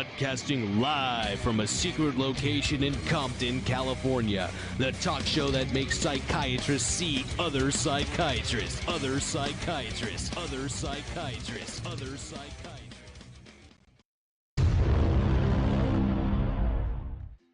Broadcasting live from a secret location in Compton, California. The talk show that makes psychiatrists see other psychiatrists, other psychiatrists, other psychiatrists, other psychiatrists.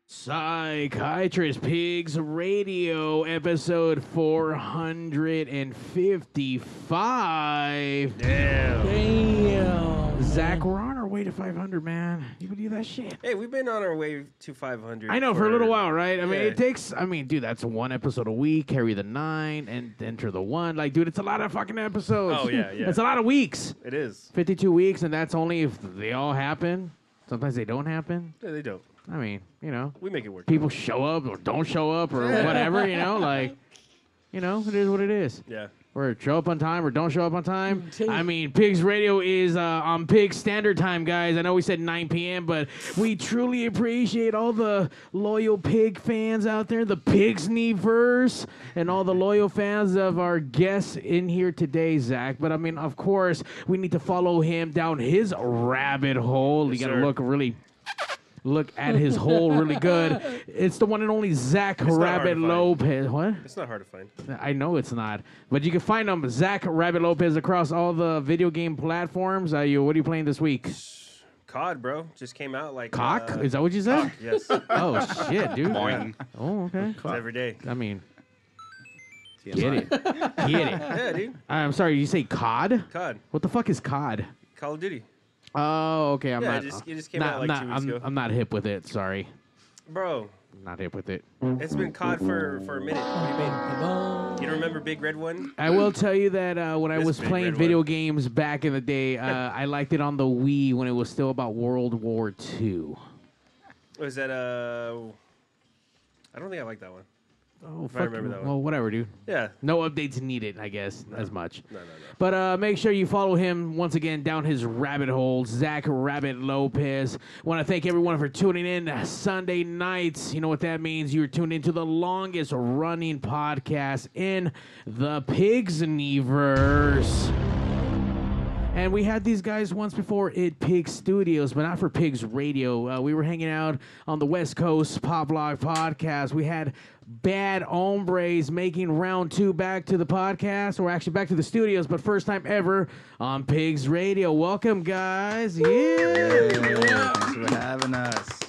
Psychiatrist Pigs Radio, episode 455. Damn. Damn. Zach, we're on our way to 500, man. You believe that shit? Hey, we've been on our way to 500. I know, for a little while, right? I mean, Yeah. it takes, I mean, dude, that's one episode a week, carry the nine, and enter the one. Like, dude, it's a lot of fucking episodes. Oh, yeah, yeah. it's a lot of weeks. It is. 52 weeks, and that's only if they all happen. Sometimes they don't happen. Yeah, they don't. I mean, you know. We make it work. people show up or don't show up or whatever, you know, like, you know, it is what it is. Yeah. Or show up on time or don't show up on time. I mean, Pigs Radio is uh, on Pig Standard Time, guys. I know we said 9 p.m., but we truly appreciate all the loyal Pig fans out there, the Pigs Pigsneyverse, and all the loyal fans of our guests in here today, Zach. But I mean, of course, we need to follow him down his rabbit hole. Yes, you got to look really look at his hole really good. It's the one and only Zach not hard to Rabbit. Lopez. What? It's not hard to find. I know it's not, but you can find him Zach Rabbit Lopez across all the video game platforms. Uh, you, what are you playing this week? COD, bro, just came out like Cock? Uh, Is that what you said? cock, yes, Oh shit, dude. Boing. Oh okay. every day. I mean, get it, get it. Yeah, dude. I'm sorry. You say COD? COD, What the fuck is COD? Call of Duty, Oh, okay. I'm Yeah, not. it just- it just came not, out, like, not- two weeks I'm, ago. I'm not hip with it. Sorry, bro. not hip with it. It's been COD for for a minute. What do you mean? You don't remember Big Red One? I will tell you that uh, when I This was big playing red video one. games back in the day, uh, I liked it on the Wii when it was still about World War II. Was that uh? I don't think I like that one. Oh, fuck. remember that one. Well, whatever, dude. Yeah. No updates needed, I guess, as much. No, no, no. But uh, make sure you follow him once again down his rabbit hole, Zach Rabbit Lopez. Want to thank everyone for tuning in Sunday nights. You know what that means? You're tuned into the longest running podcast in the Pigs Universe. And we had these guys once before at Pig Studios, but not for Pigs Radio. Uh, we were hanging out on the West Coast Pop Blog podcast. We had Bad Hombres making round two back to the podcast, or actually back to the studios, but first time ever on Pigs Radio. Welcome, guys. Yeah. Thanks for having us.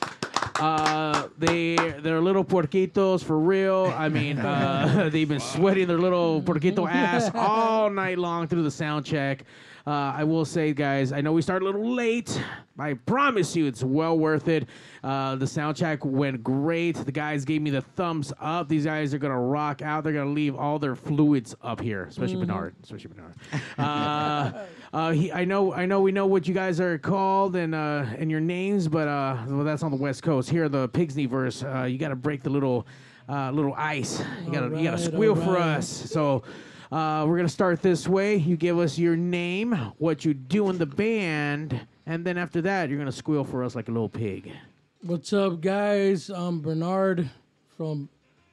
Uh, they they're little porquitos for real. I mean, uh, they've been sweating their little porquito ass all night long through the sound check. Uh, I will say, guys, I know we started a little late. I promise you, it's well worth it. Uh, the sound check went great. The guys gave me the thumbs up. These guys are gonna rock out. They're gonna leave all their fluids up here, especially Bernard. Especially Bernard. Uh, uh, he, I know, I know, we know what you guys are called and uh, and your names, but uh, well, that's on the West Coast. Here, the Pigsneyverse, uh, you got to break the little uh, little ice. You gotta, you gotta squeal for us. So. Uh, we're gonna start this way. You give us your name, what you do in the band, and then after that, you're gonna squeal for us like a little pig. What's up, guys? I'm Bernard from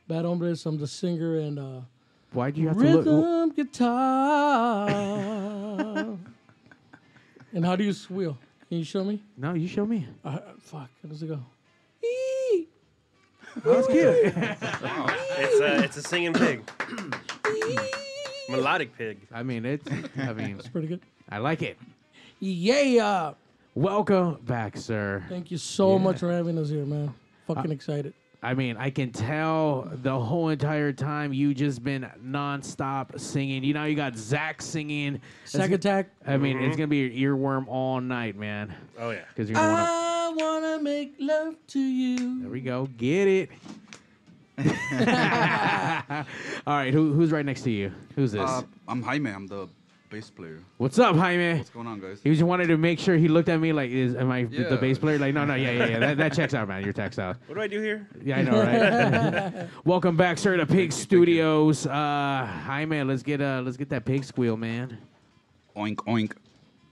Bad Hombres. I'm the singer and uh, Why'd you have to look? rhythm guitar. and how do you squeal? Can you show me? No, you show me. Uh, fuck, how does it go? That's cute. It's a it's a singing pig. Melodic pig. I mean, it's. I mean, It's Pretty good. I like it. Yeah. Welcome back, sir. Thank you so Yeah. much for having us here, man. Fucking excited. I mean, I can tell the whole entire time you just been nonstop singing. You know, you got Zach singing. Sack It's- attack. I mean, it's mm-hmm. gonna be your earworm all night, man. Oh yeah. Because you're gonna wanna. I wanna make love to you. There we go. Get it. all right, who, who's right next to you? Who's this? Uh, I'm Jaime. I'm the bass player. What's up, Jaime? What's going on, guys? He just wanted to make sure he looked at me like, "Is am I the bass player?" Like, no, no, yeah, yeah, yeah. That, that checks out, man. Your checks out. What do I do here? Yeah, I know, right? Welcome back, sir, to Pig Studios. Uh, Jaime, let's get uh, let's get that pig squeal, man. Oink oink.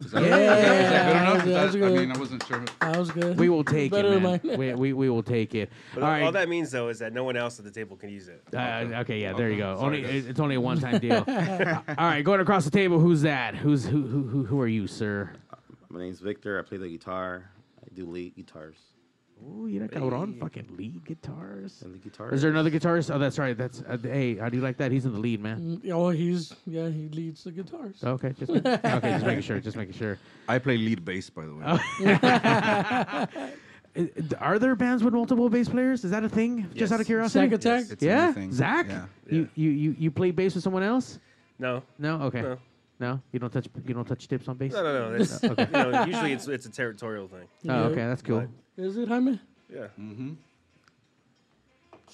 Is that, Yeah. is that good enough? That was- that was I good. mean, I wasn't sure. That was good. We will take Better it, than man. mine. we, we, we will take it. But all all, right. that means though is that no one else at the table can use it. Uh, okay, yeah, there you go. Sorry, Only guys. it's only a one-time deal. All right, going across the table. Who's that? Who's who? Who? Who, who are you, sir? My name's Victor. I play the guitar. I do lead guitars. Oh, you're like cabrón, fucking lead guitars. And the guitar. Is there another guitarist? Oh, that's right. That's uh, hey. How do you like that? He's in the lead, man. Mm, Oh, he's yeah, he leads the guitars. Okay, just okay, just making sure. Just making sure. I play lead bass, by the way. Uh, Are there bands with multiple bass players? Is that a thing? Just out of curiosity. Sack attack. It's a yeah, thing. Zach. Yeah. You, you you you play bass with someone else? No, No. Okay. No. No, you don't touch you don't touch tips on bass. no, no, no. It's, you know, usually it's it's a territorial thing. Oh, Yeah. okay, that's cool. Is it Jaime? Yeah. Mm-hmm.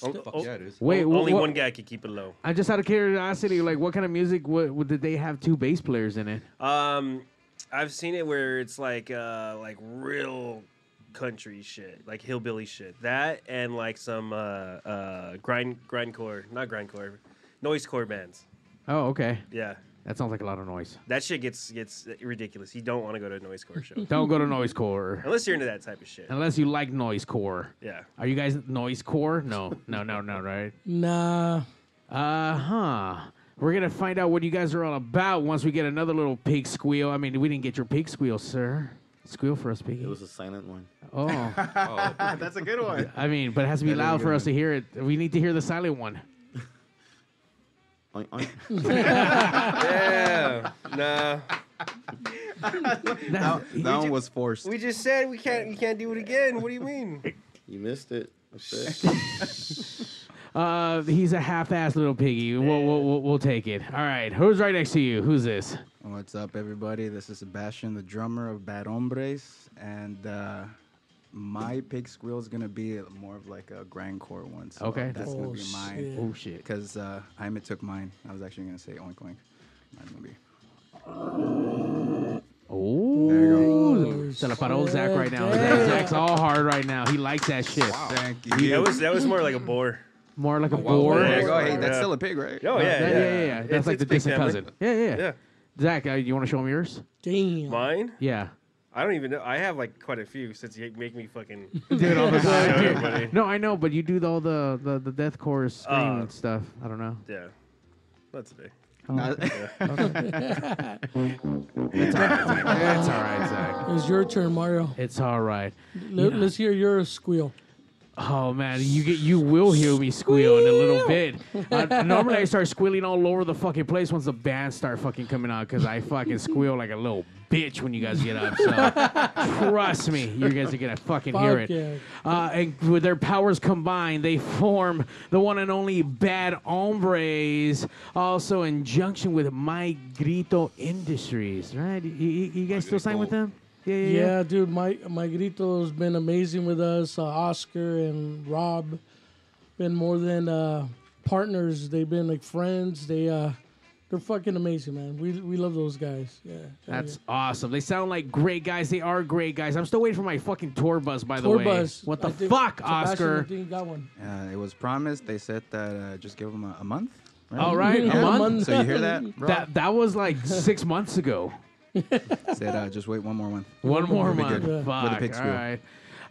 O- Fuck yeah, it is. Wait, o- wh- only what- one guy can keep it low. I'm just out of curiosity, like, what kind of music what, what did they have two bass players in it? Um, I've seen it where it's like uh like real country shit, like hillbilly shit. That and like some uh uh grind grindcore, not grindcore, noisecore bands. Oh, okay. Yeah. That sounds like a lot of noise. That shit gets gets ridiculous. You don't want to go to a noisecore show Don't go to noisecore unless you're into that type of shit. unless you like noisecore. Yeah. Are you guys noisecore? No, no, no, no, right? Nah. Uh huh. We're gonna find out what you guys are all about once we get another little pig squeal. I mean, we didn't get your pig squeal, sir. Squeal for us, Piggy. It was a silent one. Oh, That's a good one. I mean, but it has to be That is a loud good for us to hear it. We need to hear the silent one. Oink, oink. Yeah. Nah. That, That one was forced. We just said we can't. We can't do it again. What do you mean? You missed it. That's it. uh, he's a half-assed little piggy. We'll, we'll, we'll, we'll take it. All right, who's right next to you? Who's this? What's up, everybody? This is Sebastian, the drummer of Bad Hombres, and uh, my pig squeal is gonna be more of like a grindcore one. So Okay. that's gonna Oh, be mine. shit. Oh shit! Because uh, Jaime took mine. I was actually gonna say oink oink. Mine's gonna be. Oh, There you go. Se la paró Zach right now. Damn. Zach's all hard right now. He likes that shit. Thank you. That was that was more like a boar. More like a wow. boar. There you go. Hey, Yeah. that's still a pig, right? Oh yeah, yeah, yeah, yeah, yeah. yeah. It's- That's like it's the big distant family. cousin. Yeah, yeah. Yeah. Zach, uh, you want to show him yours? Damn. Mine? Yeah. I don't even know. I have like quite a few since you make me fucking. Do it all the time. No, I know, but you do all the the, the death chorus scream Uh, and stuff. I don't know. Yeah. Not today. It's all right, Zach. It's your turn, Mario. It's all right. Let, us hear your squeal. Oh man, you get you will hear me squeal in a little bit. Uh, normally I start squealing all over the fucking place once the bands start fucking coming out because I fucking squeal like a little bitch when you guys get up. So trust me, you guys are gonna fucking hear it. yeah. Uh, and with their powers combined, they form the one and only Bad Hombres, also in junction with My Grito Industries, right? You, you, you guys still sign with them? Yeah, yeah, yeah. Yeah, dude, my my Grito's been amazing with us. Uh, Oscar and Rob been more than uh, partners. They've been like friends. They uh, they're fucking amazing, man. We we love those guys. Yeah, hell That's awesome. They sound like great guys. They are great guys. I'm still waiting for my fucking tour bus, by yeah. the tour way. bus. What the I think fuck, Sebastian, I Oscar? think you got one. Uh, it was promised. They said that uh, just give them a, a month. Right? All right, a Yeah, month. month. So you hear that? Bro? That that was like six months ago. said uh, just wait one more month. One more month. good. Fuck. With a pig All squeal. right.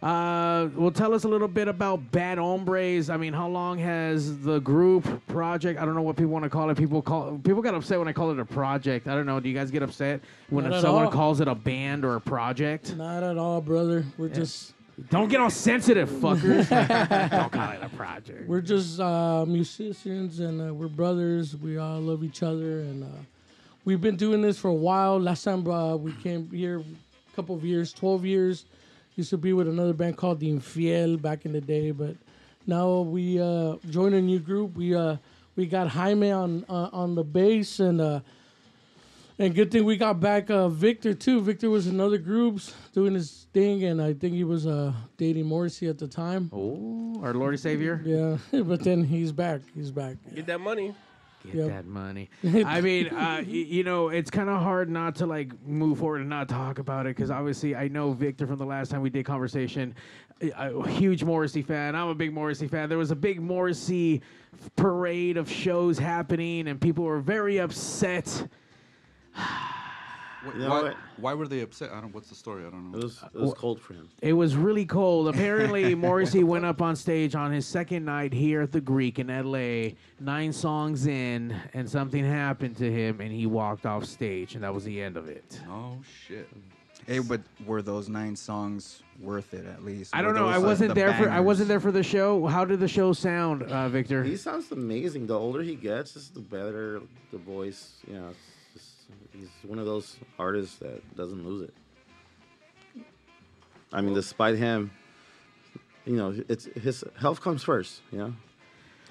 Uh, well, tell us a little bit about Bad Hombres. I mean, how long has the group project? I don't know what people want to call it. People call people get upset when I call it a project. I don't know. Do you guys get upset when Not someone all. calls it a band or a project? Not at all, brother. We're just Don't get all sensitive, fuckers. don't call it a project. we're just uh, musicians and uh, we're brothers. We all love each other and uh, we've been doing this for a while. Last time uh, we came here, a couple of years, twelve years. Used to be with another band called The Infiel back in the day, but now we uh, joined a new group. We uh, we got Jaime on uh, on the bass and. Uh, and good thing we got back uh, Victor too. Victor was in other groups doing his thing, and I think he was uh, dating Morrissey at the time. Oh, our Lord and Savior. Yeah, but then he's back. He's back. Get that money. Get Yep. that money. I mean, uh, y- you know, it's kind of hard not to like move forward and not talk about it because obviously I know Victor from the last time we did conversation. A a huge Morrissey fan. I'm a big Morrissey fan. There was a big Morrissey parade of shows happening, and people were very upset. Wh- You know why, what? why were they upset? I don't. What's the story? I don't It know. was it was cold for him. It was really cold. Apparently, Morrissey went up on stage on his second night here at the Greek in LA, nine songs in, and something happened to him, and he walked off stage, and that was the end of it. Oh shit. Hey, but were those nine songs worth it at least? I don't Were know. I those, uh, wasn't the there for. I bangers? wasn't there for the show. How did the show sound, uh, Victor? He sounds amazing. The older he gets, just the better the voice. You know, it's just, he's one of those artists that doesn't lose it. I mean, despite him, you know, it's his health comes first. You know,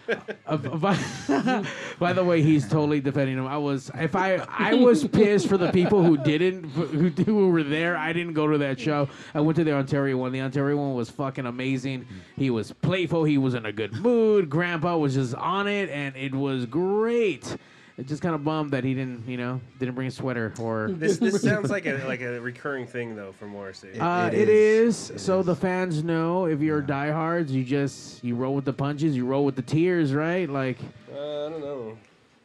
Uh, by, by the way, he's totally defending him. I was, if I, I was pissed for the people who didn't, who, who were there. I didn't go to that show. I went to the Ontario one. The Ontario one was fucking amazing. He was playful. He was in a good mood. Grandpa was just on it, and it was great. It just kind of bummed that he didn't, you know, didn't bring a sweater or. This this sounds like a like a recurring thing though for Morrissey. Uh, It it is. is. It so is. the fans know if you're diehards, you just you roll with the punches, you roll with the tears, right? Like, Uh, I don't know.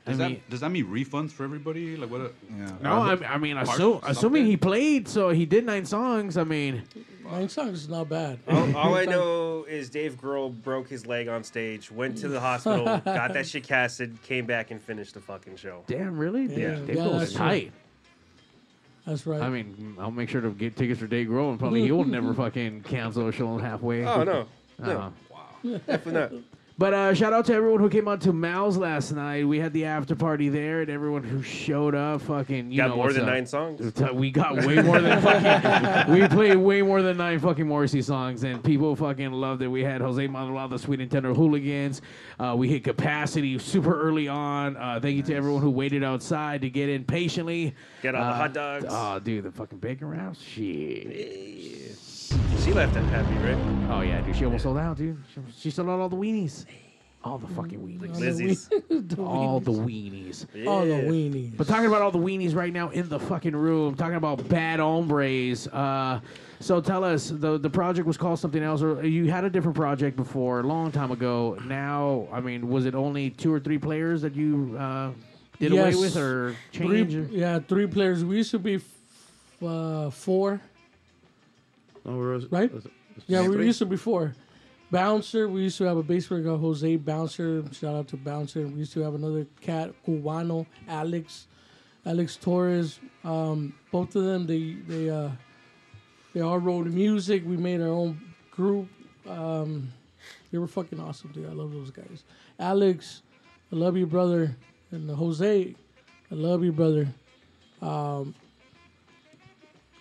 Does I that mean- does that mean refunds for everybody? Like what? A, Yeah. no, I, I mean, Parts, assu- assuming he played, so he did nine songs. I mean, Nine songs is not bad. All, all I know is Dave Grohl broke his leg on stage, went to the hospital, got that shit casted, came back and finished the fucking show. damn, really? Yeah. Dave Yeah, Grohl's that's true. tight. That's right. I mean, I'll make sure to get tickets for Dave Grohl, and probably he'll never fucking cancel a show halfway. Oh, no. No. Uh-huh. Definitely not. But uh, shout out to everyone who came out to Mal's last night. We had the after party there, and everyone who showed up, fucking, you Got know more than up. nine songs. We got way more than fucking. we played way more than nine fucking Morrissey songs, and people fucking loved it. We had Jose Manuel, the Sweet and Tender Hooligans. Uh, we hit capacity super early on. Uh, thank you to everyone who waited outside to get in patiently. Get all the Uh, hot dogs. Oh, dude, the fucking bacon wraps. Shit. She left that happy, right? Oh yeah, dude. She almost sold out, dude. She, she sold out all the weenies. All the fucking weenies. Lizzie's. all the weenies. All the Yeah. weenies. But talking about all the weenies right now in the fucking room, talking about bad hombres. Uh, so tell us, the the project was called something else, or you had a different project before, a long time ago. Now, I mean, was it only two or three players that you uh, did Yes. away with, or Three, yeah, three players. We used to be f- uh, four, No, we're- right? was it- Yeah, we used to before. Bouncer, we used to have a bass player called Jose Bouncer. Shout out to Bouncer. We used to have another cat, Cubano, Alex, Alex Torres. Um, both of them, they they uh, they all wrote music. We made our own group. Um, they were fucking awesome, dude. I love those guys. Alex, I love you, brother. And Jose, I love you, brother. Um,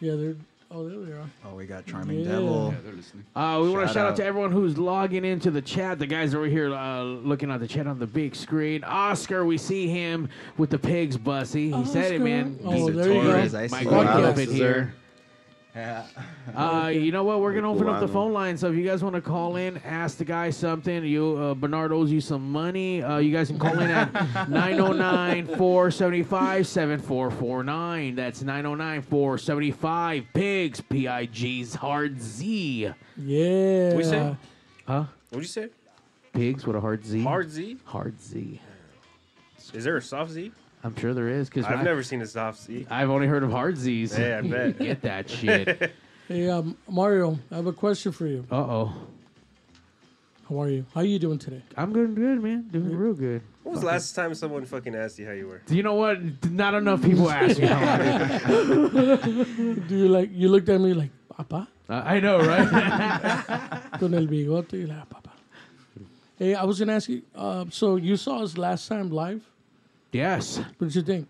yeah, they're oh there they are. Oh, we got Charming Yeah. Devil. Yeah, they're listening. Uh, we want to Shout shout out out. to everyone who's logging into the chat. The guys over here uh, looking at the chat on the big screen. Oscar, we see him with the pigs, Bussy. He said it, man. Oh, He's there you go. Torres, I My see God, it. Alex kept it is here. There. Yeah. Uh, you know what? We're gonna open up the phone line. So if you guys want to call in, ask the guy something. You uh, Bernard owes you some money. Uh, you guys can call in at 909-475-7449. That's 909-475 pigs p i g's hard z. Yeah. What'd you say? Huh? What'd you say? Pigs with a hard z. Hard Z? Hard z. Is there a soft Z? I'm sure there is because I've never seen a soft Z. I've only heard of hard z's. Yeah, I bet. Get that shit. Hey, um, Mario, I have a question for you. Uh oh. How are you? How are you doing today? I'm doing good, man. Doing real good. When was the last time someone fucking asked you how you were? Do you know what? Not enough people ask me how I am. Do you like? You looked at me like, Papa, Uh, I know, right? con el bigote. You're like, Papa. Hey, I was gonna ask you. Uh, so you saw us last time live. Yes. What did you think?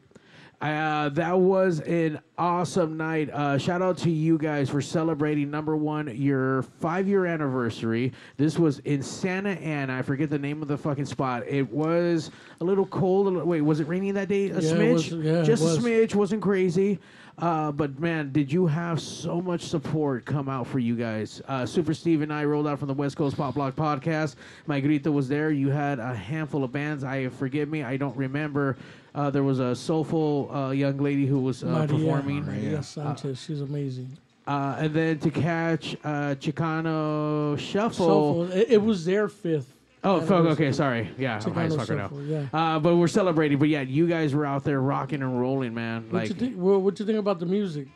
Uh, that was an awesome night. Uh, shout out to you guys for celebrating number one your five year anniversary. This was in Santa Ana. I forget the name of the fucking spot. It was a little cold. A little, wait, was it raining that day? A Yeah, smidge, was- yeah, just a smidge. Wasn't crazy. Uh, but man, did you have so much support come out for you guys? Uh, Super Steve and I rolled out from the West Coast Pop Block podcast. My Grita was there. You had a handful of bands. I forgive me, I don't remember. Uh, there was a soulful uh, young lady who was uh, Maria, performing. Maria Sanchez. She's amazing. Uh, and then to catch uh, Chicano Shuffle. So it, it was their fifth. Oh, fuck, okay, sorry. Yeah, I'm high as now. Shuffle, yeah. Uh, but we're celebrating. But yeah, you guys were out there rocking and rolling, man. What like, you think? What you think about the music?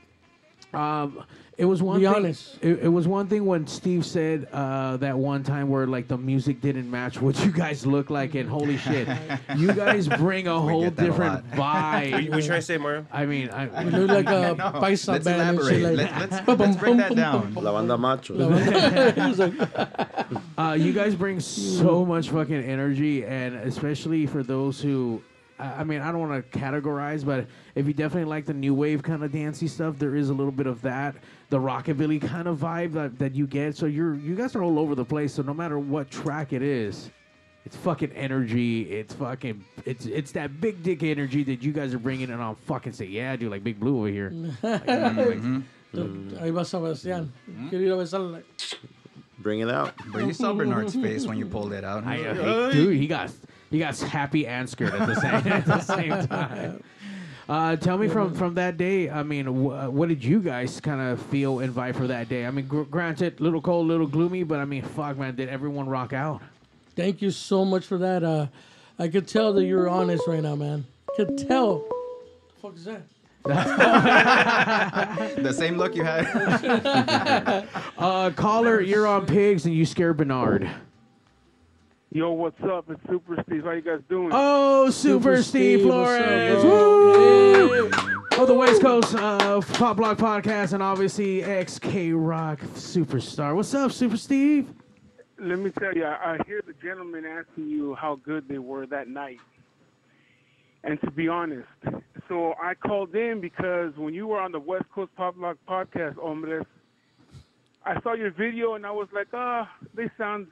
Um, it was one. Be thing, honest. It, it was one thing when Steve said uh, that one time where like the music didn't match what you guys look like, and holy shit, you guys bring a We whole get that a different What, vibe. you- what you trying to say, Mario? I mean, I, You look like a No, paisa let's band and elaborate. like Let, let's, let's break that down. La banda macho. It was like, uh, you guys bring so much fucking energy, and especially for those who. I I mean, I don't want to categorize, but if you definitely like the new wave kind of dancey stuff, there is a little bit of that, the rockabilly kind of vibe that, that you get. So you're you guys are all over the place. So no matter what track it is, it's fucking energy. It's fucking it's it's that big dick energy that you guys are bringing, and I'll fucking say, yeah, dude, like Big Blue over here. Like, like, ahí va Sebastián. Quiero ir a besarla. Bring it out. But you saw Bernard's face when you pulled it out. I, He uh, was dude, he got he got happy and scared at the same at the same time. Uh, tell me from from that day. I mean, wh- what did you guys kind of feel and vibe for that day? I mean, gr- granted, little cold, little gloomy, but I mean, fuck, man, did everyone rock out? Thank you so much for that. Uh, I could tell that you're honest right now, man. Could tell. the fuck is that? the same look you had. Uh, caller, you're on pigs, and you scared Bernard. Yo, what's up? It's Super Steve. How you guys doing? Oh, Super, Super Steve Steve, what's up, Flores! bro? Woo! of the West Coast uh, Pop Block Podcast, and obviously XK Rock Superstar. What's up, Super Steve? Let me tell you, I, I hear the gentleman asking you how good they were that night. And to be honest, so I called in because when you were on the West Coast Pop Lock podcast, Hombres, I saw your video and I was like, ah, they sound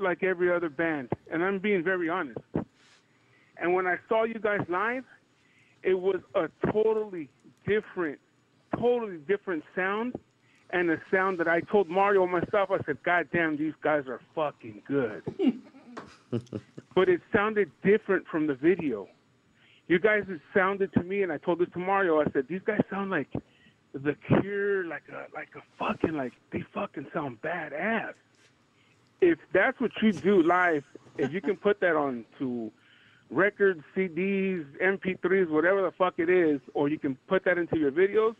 like every other band. And I'm being very honest. And when I saw you guys live, it was a totally different, totally different sound. And a sound that I told Mario myself, I said, God damn, these guys are fucking good. but it sounded different from the video. You guys, it sounded to me, and I told this to Mario. I said, these guys sound like the Cure, like a like a fucking like they fucking sound badass. If that's what you do live, if you can put that on to records, CDs, MP3s, whatever the fuck it is, or you can put that into your videos,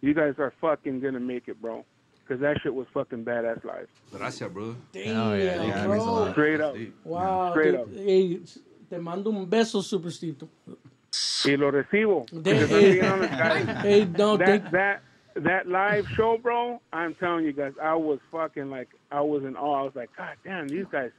you guys are fucking gonna make it, bro. Because that shit was fucking badass live. Gracias, bro. Damn, yeah, bro. Straight up. Wow. Straight dude. up. Hey, te mando un beso, Super Steve. Y lo recibo. De- Because I'm being honest, guys. Hey, no, that, thank- that that live show, bro. I'm telling you guys, I was fucking like, I was in awe. I was like, God damn, these guys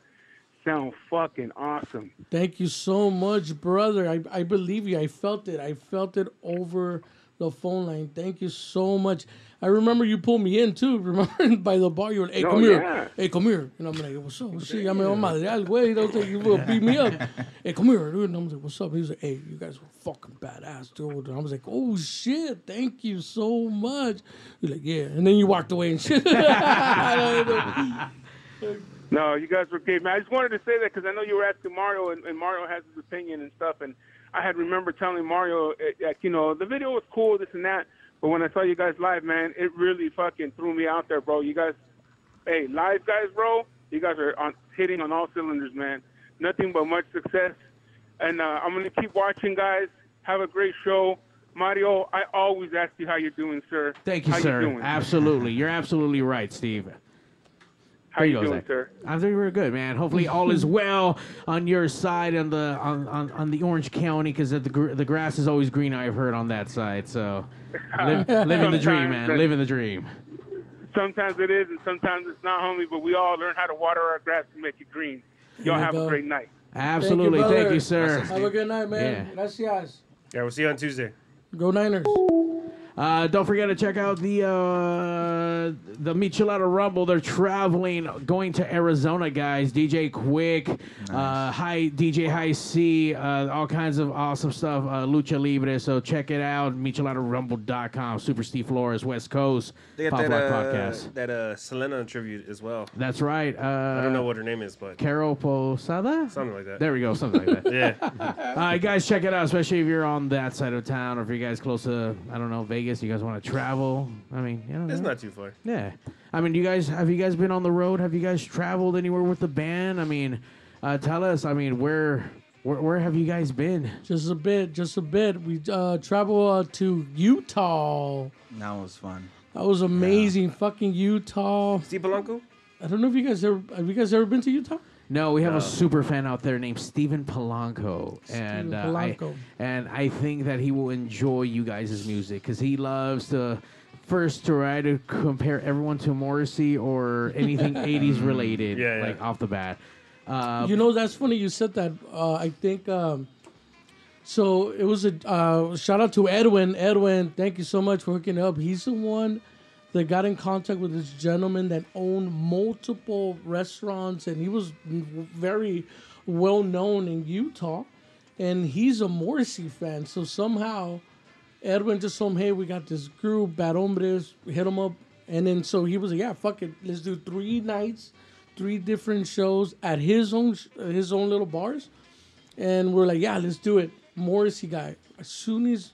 sound fucking awesome. Thank you so much, brother. I, I believe you. I felt it. I felt it over the phone line. Thank you so much. I remember you pulled me in too. Remember by the bar, you were like, "Hey, Oh, come here, hey, come here," and I'm like, "What's up? What's up? I'm like, oh, madreal, güey. Don't think you will beat me up. hey, come here, dude." And I was like, "What's up?" He was like, "Hey, you guys were fucking badass, dude." And I was like, "Oh shit, thank you so much." You're like, "Yeah," and then you walked away and shit. No, you guys were great, man. I just wanted to say that because I know you were asking Mario, and, and Mario has his opinion and stuff. And I had remember telling Mario, uh, like, you know, the video was cool, this and that. But when I saw you guys live, man, it really fucking threw me out there, bro. You guys, hey, live guys, bro. You guys are on hitting on all cylinders, man. Nothing but much success. And uh, I'm gonna keep watching, guys. Have a great show. Mario, I always ask you how you're doing, sir. Thank you, how sir. You? Absolutely. You're absolutely right, Steve. How There you goes, doing, Zach. sir? I'm doing very good, man. Hopefully, all is well on your side on the on, on, on the Orange County because the gr- the grass is always green. I've heard on that side. So, live, living the dream, man. Living the dream. Sometimes it is, and sometimes it's not, homie. But we all learn how to water our grass to make it green. Y'all have go. a great night. Absolutely. Thank you, brother. sir. Have a good night, man. Yeah. Gracias. Yeah, we'll see you on Tuesday. Go Niners. Uh, don't forget to check out the uh, the Michelada Rumble. They're traveling, going to Arizona, guys. DJ Quik, uh, High DJ High C, uh, all kinds of awesome stuff. Uh, Lucha Libre. So check it out. Micheladarumble.com. Super Steve Flores, West Coast They Pop got that, uh, Podcast. that uh, Selena tribute as well. That's right. Uh, I don't know what her name is, but Carol Posada. something like that. There we go. Something like that. Yeah. All right, guys, check it out. Especially if you're on that side of town, or if you guys close to, I don't know, Vegas. Guess you guys want to travel? I mean, you know, It's not too far. Yeah, I mean, you guys have you guys been on the road? Have you guys traveled anywhere with the band? I mean, uh, tell us. I mean, where, where where have you guys been? Just a bit, just a bit. We uh, travel uh, to Utah. That was fun. That was amazing. Fucking Utah. Steve Polanco? I don't know if you guys ever have you guys ever been to Utah? No, we have No. a super fan out there named Steven Polanco, and Steven uh, I, and I think that he will enjoy you guys' music because he loves to first try to compare everyone to Morrissey or anything '80s related, Yeah, yeah. like off the bat. Uh, you know, that's funny you said that. Uh, I think um, so. It was a uh, shout out to Edwin. Edwin, thank you so much for hooking up. He's the one that got in contact with this gentleman that owned multiple restaurants, and he was very well known in Utah. And he's a Morrissey fan, so somehow Edwin just told him, "Hey, we got this group, Bad Hombres. Hit him up." And then so he was like, "Yeah, fuck it, let's do three nights, three different shows at his own his own little bars." And we're like, "Yeah, let's do it." Morrissey guy. As soon as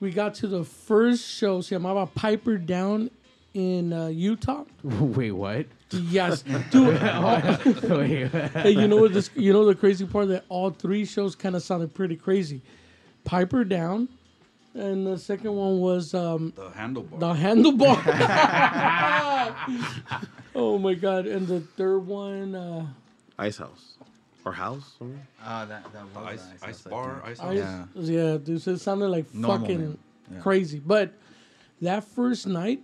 we got to the first show, se llamaba Piper Down in uh, Utah. wait, what? Yes, dude. Wait. hey, you know what? This, you know the crazy part that all three shows kind of sounded pretty crazy. Piper Down, and the second one was um, The handlebar. the handlebar. oh my god! And the third one, uh, Ice House. Or House? something? Ah, that that was Ice, nice. ice bar, think. ice house. yeah, dude, so it sounded like Normal, fucking. Yeah. crazy. But that first night,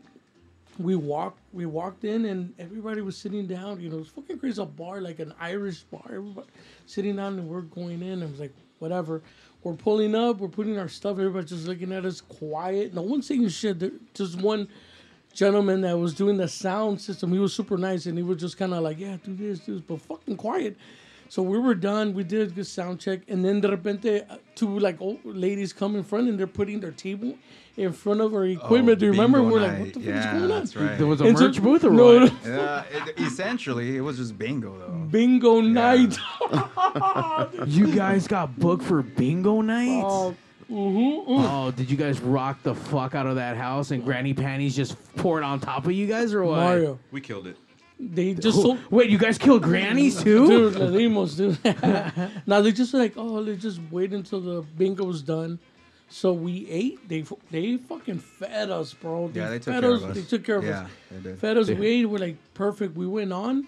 we walked we walked in and everybody was sitting down. You know, it was fucking crazy. A bar like an Irish bar. Everybody sitting down and we're going in. And it was like whatever. We're pulling up. We're putting our stuff. Everybody's just looking at us, quiet. No one's saying shit. There, just one gentleman that was doing the sound system. He was super nice and he was just kind of like, yeah, do this, do this, but fucking quiet. So we were done. We did a good sound check, and then de repente, uh, two like old ladies come in front, and they're putting their table in front of our equipment. Do you remember? Oh, We're like, what the fuck is going on? That's right. There was a And so- merch booth or no, what? Yeah, it, essentially, it was just bingo though. bingo night. You guys got booked for bingo night? Oh, mhm, mm. Oh, did you guys rock the fuck out of that house and Granny Panties just poured on top of you guys or what? Mario, We killed it. They just Who- sold. Wait, you guys killed grannies too? Dude, the limos, dude. now they just like, oh, they just wait until the bingo's done. So we ate. They they fucking fed us, bro. They, Yeah, they took fed care us. of us. They took care of Yeah, us. they did. Fed us. They- We ate. We're like perfect. We went on,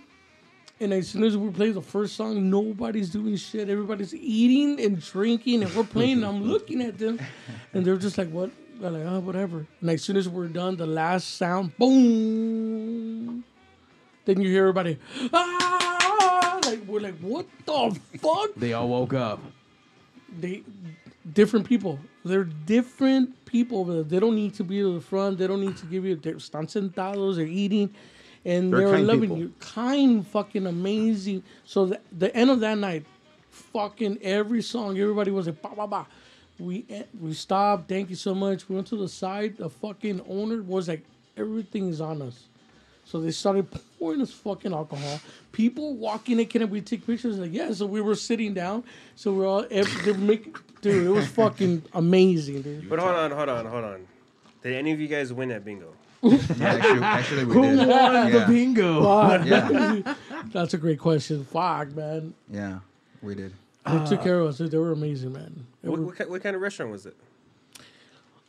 and as soon as we played the first song, nobody's doing shit. Everybody's eating and drinking, and we're playing. and I'm looking at them, and they're just like, what? They're like, oh, whatever. And as soon as we're done, the last sound, boom. Then you hear everybody, ah! Like we're like, what the fuck? They all woke up. they different people. They're different people over there. They don't need to be to the front. They don't need to give you. They're están sentados. They're eating, and They're they're, loving people. you. Kind, fucking amazing. So the, the end of that night, fucking every song, everybody was like, ba ba ba. We e- we stopped. Thank you so much. We went to the side. The fucking owner was like, everything is on us. So they started pouring us fucking alcohol. People walking in, can we take pictures? Like, yeah. So we were sitting down. So we're all, ev- they're making, dude, it was fucking amazing, dude. But hold on, hold on, hold on. Did any of you guys win at bingo? Yeah, actually, actually we Who did. won the bingo? Fuck. Yeah. That's a great question. Fuck, man. Yeah, we did. They took uh, care of us. They were amazing, man. What, were what, what kind of restaurant was it?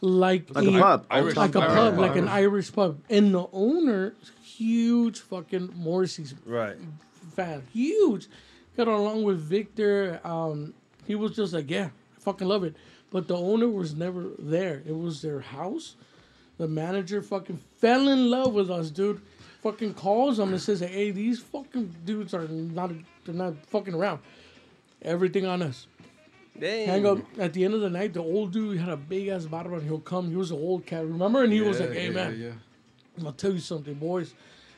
like, Like a pub. Irish- like a pub, pub. like an Irish pub. And the owner, huge fucking Morrissey's Right. fan, huge. Got along with Victor. Um, he was just like, yeah, I fucking love it. But the owner was never there. It was their house. The manager fucking fell in love with us, dude. Fucking calls them and says, hey, these fucking dudes are not, they're not fucking around. Everything on us. Dang. Hang up at the end of the night. The old dude had a big ass barba, and he'll come. He was an old cat, remember? And he was like, "Hey yeah, man, yeah. I'll tell you something, boys."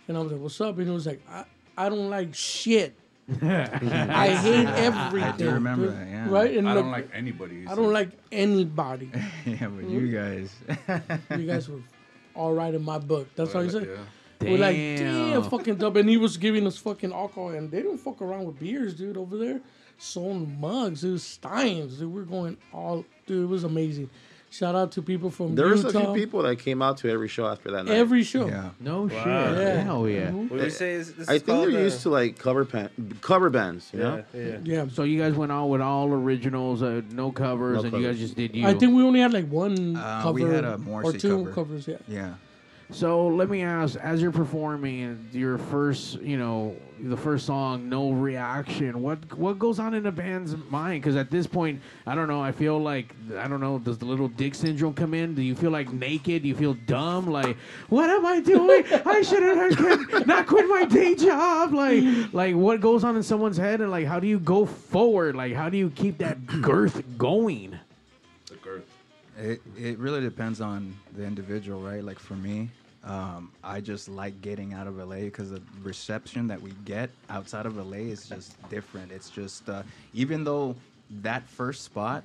And I was like, "What's up?" And he was like, "I, I don't like shit. I hate everything." I do remember dude." that, yeah. Right? And I like, don't like anybody. I don't like anybody. yeah, but you guys. you guys were all right in my book. That's how he said. Yeah. We're like, Damn. damn, fucking dub. And he was giving us fucking alcohol, and they don't fuck around with beers, dude, over there. Selling mugs, it was Steins, dude. We're going all, dude, it was amazing. Shout out to people from There was Utah. a few people that came out to every show after that night. Every show. yeah. No shit. Yeah. Hell yeah. Mhm. What do you say? Is, this I is think they're uh, used to like cover pan- cover bands, you know. Yeah, yeah. Yeah. So you guys went on with all originals, uh, no covers, No and you guys just did you. I think we only had like one Uh, cover we had a or two cover. covers. Yeah. Yeah. So let me ask, as you're performing your first, you know, the first song, no reaction. What what goes on in a band's mind? Because at this point, I don't know. I feel like I don't know. Does the little dick syndrome come in? Do you feel like naked? Do you feel dumb? Like what am I doing? I should have not quit my day job. Like like what goes on in someone's head? And like how do you go forward? Like how do you keep that girth going? It it really depends on the individual, right? Like for me, um, I just like getting out of LA because the reception that we get outside of LA is just different. It's just uh, even though that first spot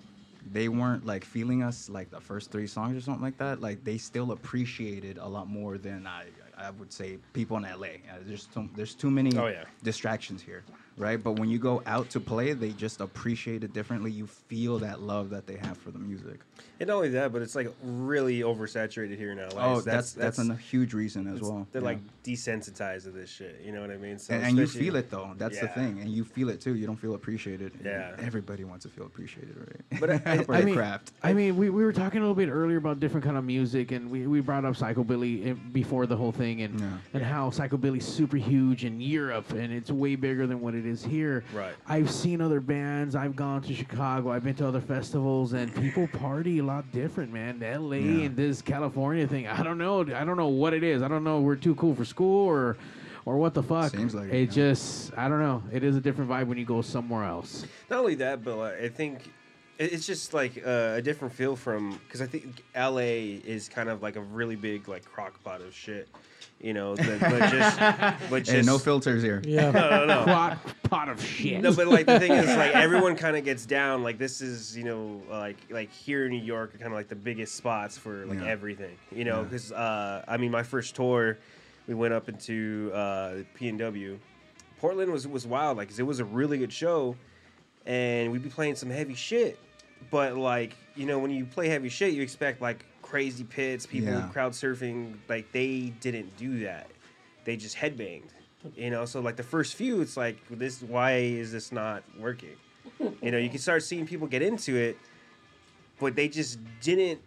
they weren't like feeling us like the first three songs or something like that. Like they still appreciated a lot more than I I would say people in LA. Uh, there's too, there's too many Oh, yeah. distractions here, right? But when you go out to play, they just appreciate it differently. You feel that love that they have for the music. And not only that, but it's like really oversaturated here now. Like, Oh, that's that's, a huge reason as well. They're yeah. like desensitized to this shit. You know what I mean? So and, and you feel it though. That's the thing, and you feel it too. You don't feel appreciated. Yeah. everybody wants to feel appreciated, right? But I- For I the mean, craft. I mean, we, we were talking a little bit earlier about different kind of music, and we, we brought up psychobilly eh, before the whole thing, and Yeah. and how psychobilly's super huge in Europe, and it's way bigger than what it is here. Right. I've seen other bands. I've gone to Chicago. I've been to other festivals, and people party a lot different, man. L.A. Yeah. and this California thing. I don't know. I don't know what it is. I don't know. We're too cool for school or. Or what the fuck? Seems like it, it yeah. just I don't know. It is a different vibe when you go somewhere else. Not only that, but like, I think it's just like uh, a different feel from because I think LA is kind of like a really big like crock pot of shit, you know. But, but just, but just Hey, no filters here. Yeah. no, no, no. Pot, pot of shit. No, but like the thing is, like everyone kind of gets down. Like this is, you know, like like here in New York, are kind of like the biggest spots for like Yeah. everything. You know, Yeah. because uh, I mean, my first tour, we went up into uh, PNW. Portland was was wild, like 'cause it was a really good show, and we'd be playing some heavy shit. But like you know, when you play heavy shit, you expect like crazy pits, people Yeah. crowd surfing. Like they didn't do that. They just headbanged. You know, so like the first few, it's like this. Why is this not working? You know, you can start seeing people get into it, but they just didn't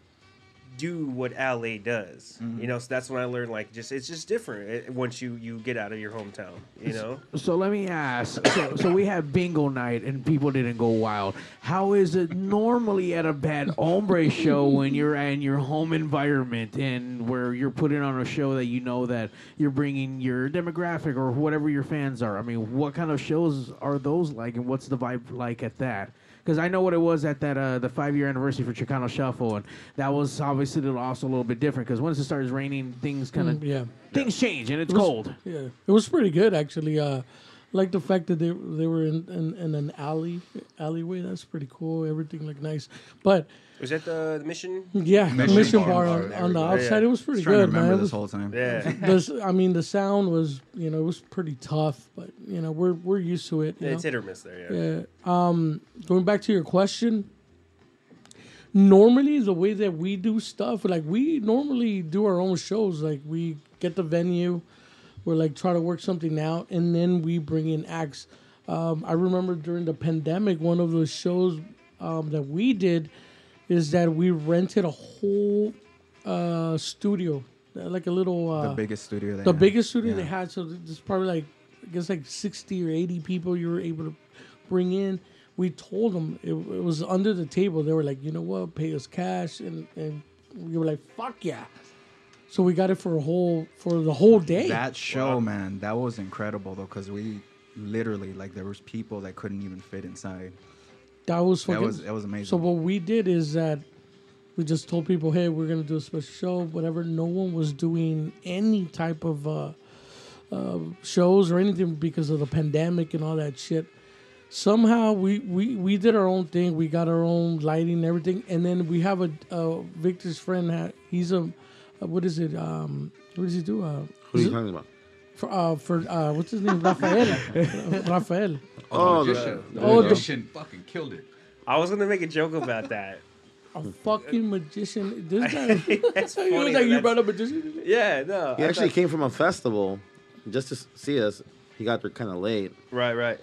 do what LA does. You know, so that's when I learned like just it's just different eh, once you you get out of your hometown. You know. So let me ask. So, so we have bingo night and people didn't go wild. How is it normally at a bad hombre show when you're in your home environment and where you're putting on a show that you know that you're bringing your demographic or whatever your fans are? I mean, what kind of shows are those like, and what's the vibe like at that? Because I know what it was at that uh, the five year anniversary for Chicano Shuffle, and that was obviously also a little bit different. Because once it starts raining, things kind of Mm, yeah. things change and it's It was- cold. Yeah, it was pretty good actually. Uh, like the fact that they they were in, in, in an alley alleyway. That's pretty cool. Everything looked nice, but Was that the, the mission? yeah, the Mission mission bar, bar, bar, on, there on the outside. Yeah. It was pretty Just to good, man. this was- whole time. Yeah. this, I mean, the sound was you know it was pretty tough, but you know we're we're used to it. you it's know? hit or miss there. Yeah. Yeah. Um, going back to your question, normally the way that we do stuff, like we normally do our own shows. Like we get the venue, we're like try to work something out, and then we bring in acts. Um, I remember during the pandemic, one of the shows um, that we did is that we rented a whole uh, studio, like a little uh, the biggest studio. They the have. biggest studio Yeah. they had. So there's probably like I guess like sixty or eighty people you were able to bring in. We told them it, it was under the table. They were like, you know what, pay us cash, and and we were like, fuck yeah. So we got it for a whole for the whole day. That show, man, that was incredible though, because we literally like there was people that couldn't even fit inside. That was That was that was amazing. So what we did is that we just told people, hey, we're gonna do a special show, whatever. No one was doing any type of uh, uh, shows or anything because of the pandemic and all that shit. Somehow we, we, we did our own thing. We got our own lighting and everything, and then we have a uh, Victor's friend. He's a, what is it? Um, what does he do? Uh, Who are you talking about? For uh, for uh, what's his name? Rafael. Rafael. Oh, the, magician. the- Oh, the- magician fucking killed it. I was gonna make a joke about that. A fucking magician. This guy. That's he was like, you that's- brought a magician. Yeah, no. he I actually thought- came from a festival just to s- see us. He got there kind of late. Right, right.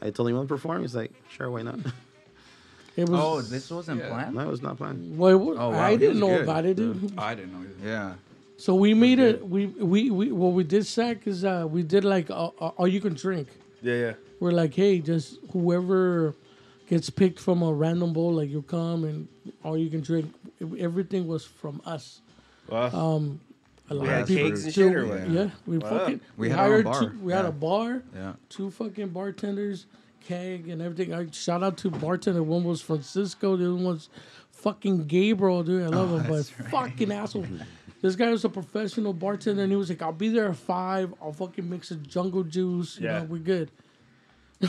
I told him you want to perform. He's like, sure, why not? It was. oh, this wasn't Yeah. planned. no, it was not planned. Well, it wa- Oh, wow, I didn't was know good. about it, dude. I didn't know either. Yeah. So we made it. We we we what we did, Zach, is uh, we did like uh, uh, all you can drink. Yeah, yeah. We're like, hey, just whoever gets picked from a random bowl, like you come and all you can drink. Everything was from us. Wow. Um, a lot had of people cakes and shit or what? Yeah, we Wow. fucking We we, had our hired bar. two. We had a bar, Yeah. two fucking bartenders, keg and everything. I shout out to bartender. One was Francisco. The other one was fucking Gabriel, dude. I love him, but Oh, right. fucking asshole. This guy was a professional bartender, and he was like, "I'll be there at five. I'll fucking mix a jungle juice. You Yeah. know, we're good."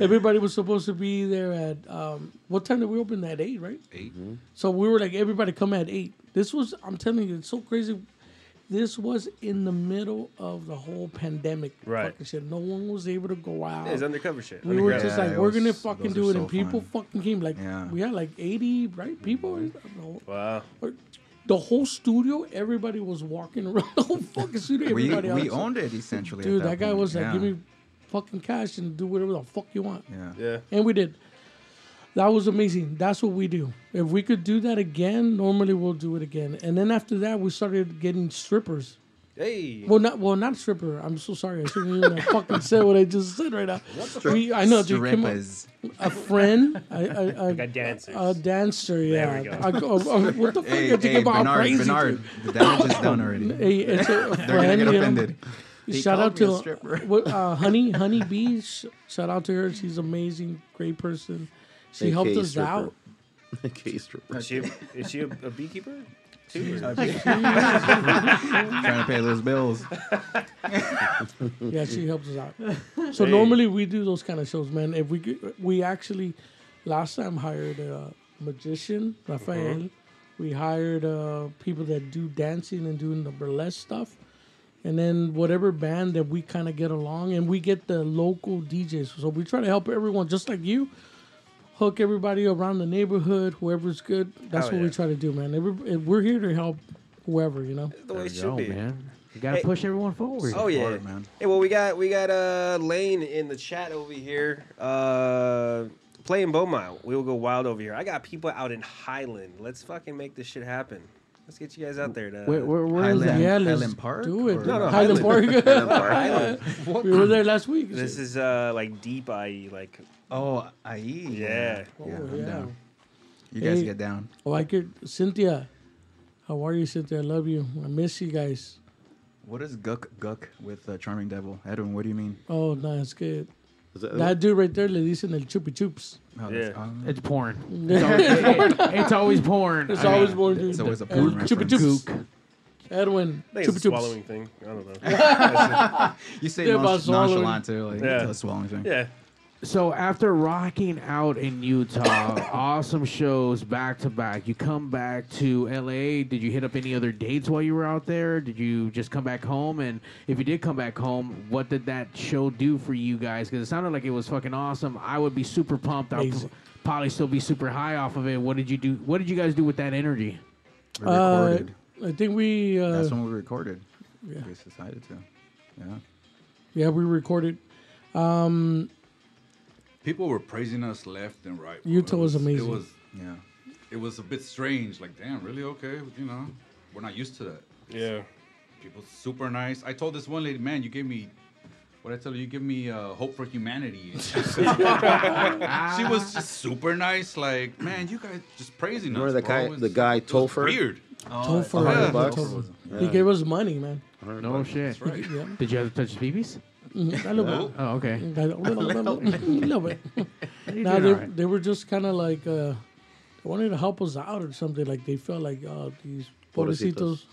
Everybody was supposed to be there at um, what time did we open? At eight, right? 8 So we were like, everybody come at eight. This was, I'm telling you, it's so crazy. This was in the middle of the whole pandemic. Right. Fucking shit. No one was able to go out. It's undercover shit. we were just Yeah, like, we're was- gonna fucking do are it, and people fun. fucking came. Like, Yeah. we had like 80, right? People. Mm-hmm. No, Wow. the whole studio, everybody was walking around the whole fucking studio. We Everybody we outside. owned it essentially. at Dude, that, guy point. was like, Yeah. give me fucking cash and do whatever the fuck you want. Yeah. Yeah. And we did. That was amazing. That's what we do. If we could do that again, normally we'll do it again. And then after that, we started getting strippers. Hey. Well, not well, not stripper. I'm so sorry. I shouldn't even have fucking said what I just said right now. We, I know, dude. come. Strippers. A friend, I, I, I, Like a dancers. a dancer. Yeah. we go. I, go- uh, what the fuck? Hey, you think hey, about Bernard, crazy? Bernard, the damage is done already. Hey, it's a, a They're gonna friend. get you know. offended. He Shout out to stripper. uh, Honey Honey Bee. Shout out to her. She's amazing, great person. She helped us stripper. out. Case stripper. Is she, is she a, a beekeeper? Too, Trying to pay those bills. Yeah, she helps us out. So normally we do those kind of shows, man. If we we actually last time hired a magician, Rafael. We hired uh, people that do dancing and doing the burlesque stuff, and then whatever band that we kind of get along, and we get the local DJs. So we try to help everyone, just like you. Hook everybody around the neighborhood, whoever's good. That's Hell what we try to do, man. Every, we're here to help whoever, you know. the way it should Yo, be. man. You gotta Hey. push everyone forward. Oh yeah, Forward, man. Hey, well we got we got uh Lane in the chat over here. Uh, playing Beaumont. We will go wild over here. I got people out in Highland. Let's fucking make this shit happen. Let's get you guys out there. To, Where, where, where is Highland, that? Yeah, let's Highland Park. do it. or- No, no, Highland Highland. Park. Highland. we were there last week. This is uh like deep IE like Oh, IE. Yeah. Oh, Yeah, I'm yeah. down. You guys Hey. get down. Oh, I could. Cynthia, how are you, Cynthia? I love you. I miss you guys. What is Guk Guk with uh, Charming Devil? Edwin, what do you mean? Oh, no, it's good. That- That dude right there, le dicen el chupi chups. Oh, Yeah. that's- um, It's porn. it's It's always porn. it's I mean, always more dude. it's always a El porn chupi reference. chups. Edwin, I think chupi it's a chups. swallowing thing. I don't know. You say Yeah, non- nonchalant too, like Yeah. it's a swallowing thing. yeah. So after rocking out in Utah, awesome shows back to back. You come back to LA. Did you hit up any other dates while you were out there? Did you just come back home? And if you did come back home, what did that show do for you guys? Because it sounded like it was fucking awesome. I would be super pumped. I'd Amazing. probably still be super high off of it. What did you do? What did you guys do with that energy? We Uh, recorded. I think we. Uh, That's when we recorded. yeah. We decided to. Yeah. yeah, we recorded. Um, People were praising us left and right. bro. Utah It was amazing. It was, Yeah. it was a bit strange. Like, damn, really? Okay, you know, we're not used to that. Yeah. People super nice. I told this one lady, man, you gave me. What I tell you, you give me uh, hope for humanity. she was just super nice. Like, man, you guys just praising Remember us. the bro. guy- the guy it Topher? Weird. Topher, a yeah. Topher. Yeah. He gave us money, man. No shit. right. Did you have to touch his peepees? Mhm, A little bit. Oh, okay. A little, little, little bit. You're Now they, all right. they were just kind of like uh, they wanted to help us out or something. Like they felt like oh these pobrecitos.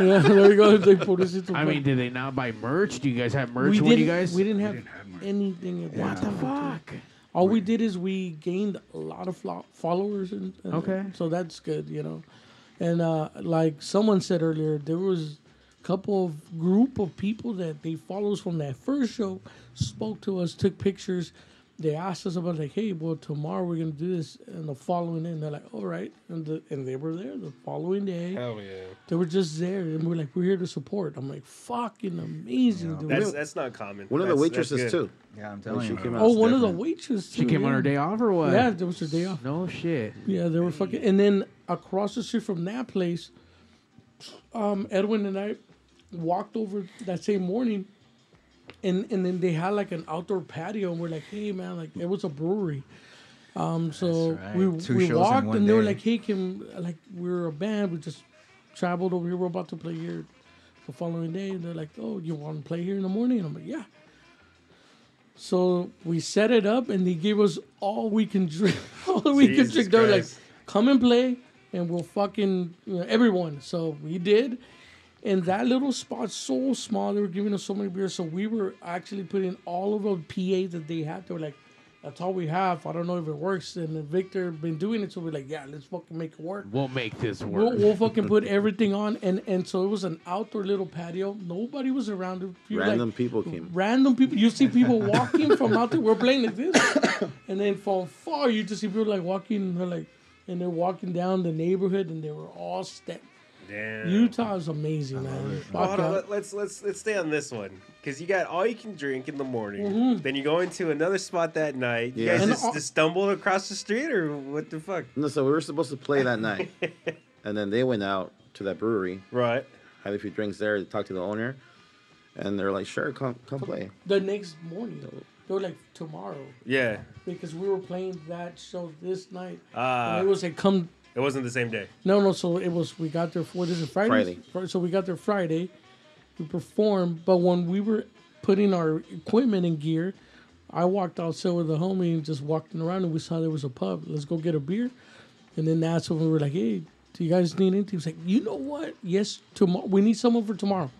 yeah, there you go. They pobrecitos. I mean, did they not buy merch? Do you guys have merch we with didn't. you guys? We didn't have, didn't have anything. At What the fuck? All we did is we gained a lot of flo- followers, and, and Okay. so that's good, you know. And uh, like someone said earlier, there was a couple of group of people that they follow us from that first show, spoke to us, took pictures. They asked us about like, hey, well, tomorrow we're gonna do this, and the following day, and they're like, all right, and the, and they were there the following day. Hell yeah. They were just there, and we're like, we're here to support. I'm like, fucking amazing, dude. That's that's not common. One of the waitresses too. Yeah, I'm When telling she you. came bro. out, oh, it's one of the different. waitresses. She too, came on her day off or what? Yeah, it was her day off. No shit. Yeah, they were fucking. And then across the street from that place, um, Edwin and I walked over that same morning, and and then they had like an outdoor patio, and we're like, hey man, like it was a brewery. Um, so right. we Two we walked, and they were like, hey, can like we're a band, we just traveled over here, we're about to play here the following day, and they're like, oh, you want to play here in the morning? And I'm like, yeah. So we set it up, and they gave us all we can drink. all we can drink. They were like, "Come and play, and we'll fucking you know, everyone." So we did, and that little spot so small. They were giving us so many beers, so we were actually putting all of the PA that they had. They were like, "That's all we have. I don't know if it works." And then Victor been doing it, so we're like, "Yeah, let's fucking make it work." We'll make this work. We'll, we'll fucking put everything on, and and so it was an outdoor little patio. Nobody was around. If you were Random like, people came. random people. You see people walking from out there. We're playing like this, and then from far you just see people like walking. They're like, and they're walking down the neighborhood, and they were all step. Damn. Utah is amazing, man. Well, hold on, let, let's let's let's stay on this one because you got all you can drink in the morning. Mhm. Then you go into another spot that night. You Yeah. guys just, all- just stumbled across the street, or what the fuck? No, so we were supposed to play that night, and then they went out to that brewery, Right. have a few drinks there, talk to the owner, and they're like, sure, come come play. The next morning, they were like tomorrow Yeah. because we were playing that show this night. Ah. and it was like come. It wasn't the same day. No, no. So it was. We got there. What is it? Friday. Friday. So we got there Friday. We performed, but when we were putting our equipment and gear, I walked outside with the homie and just walking around, and we saw there was a pub. Let's go get a beer. And then that's when we were like, "Hey, do you guys need anything?" He was like, "You know what? Yes, tomorrow. We need someone for tomorrow.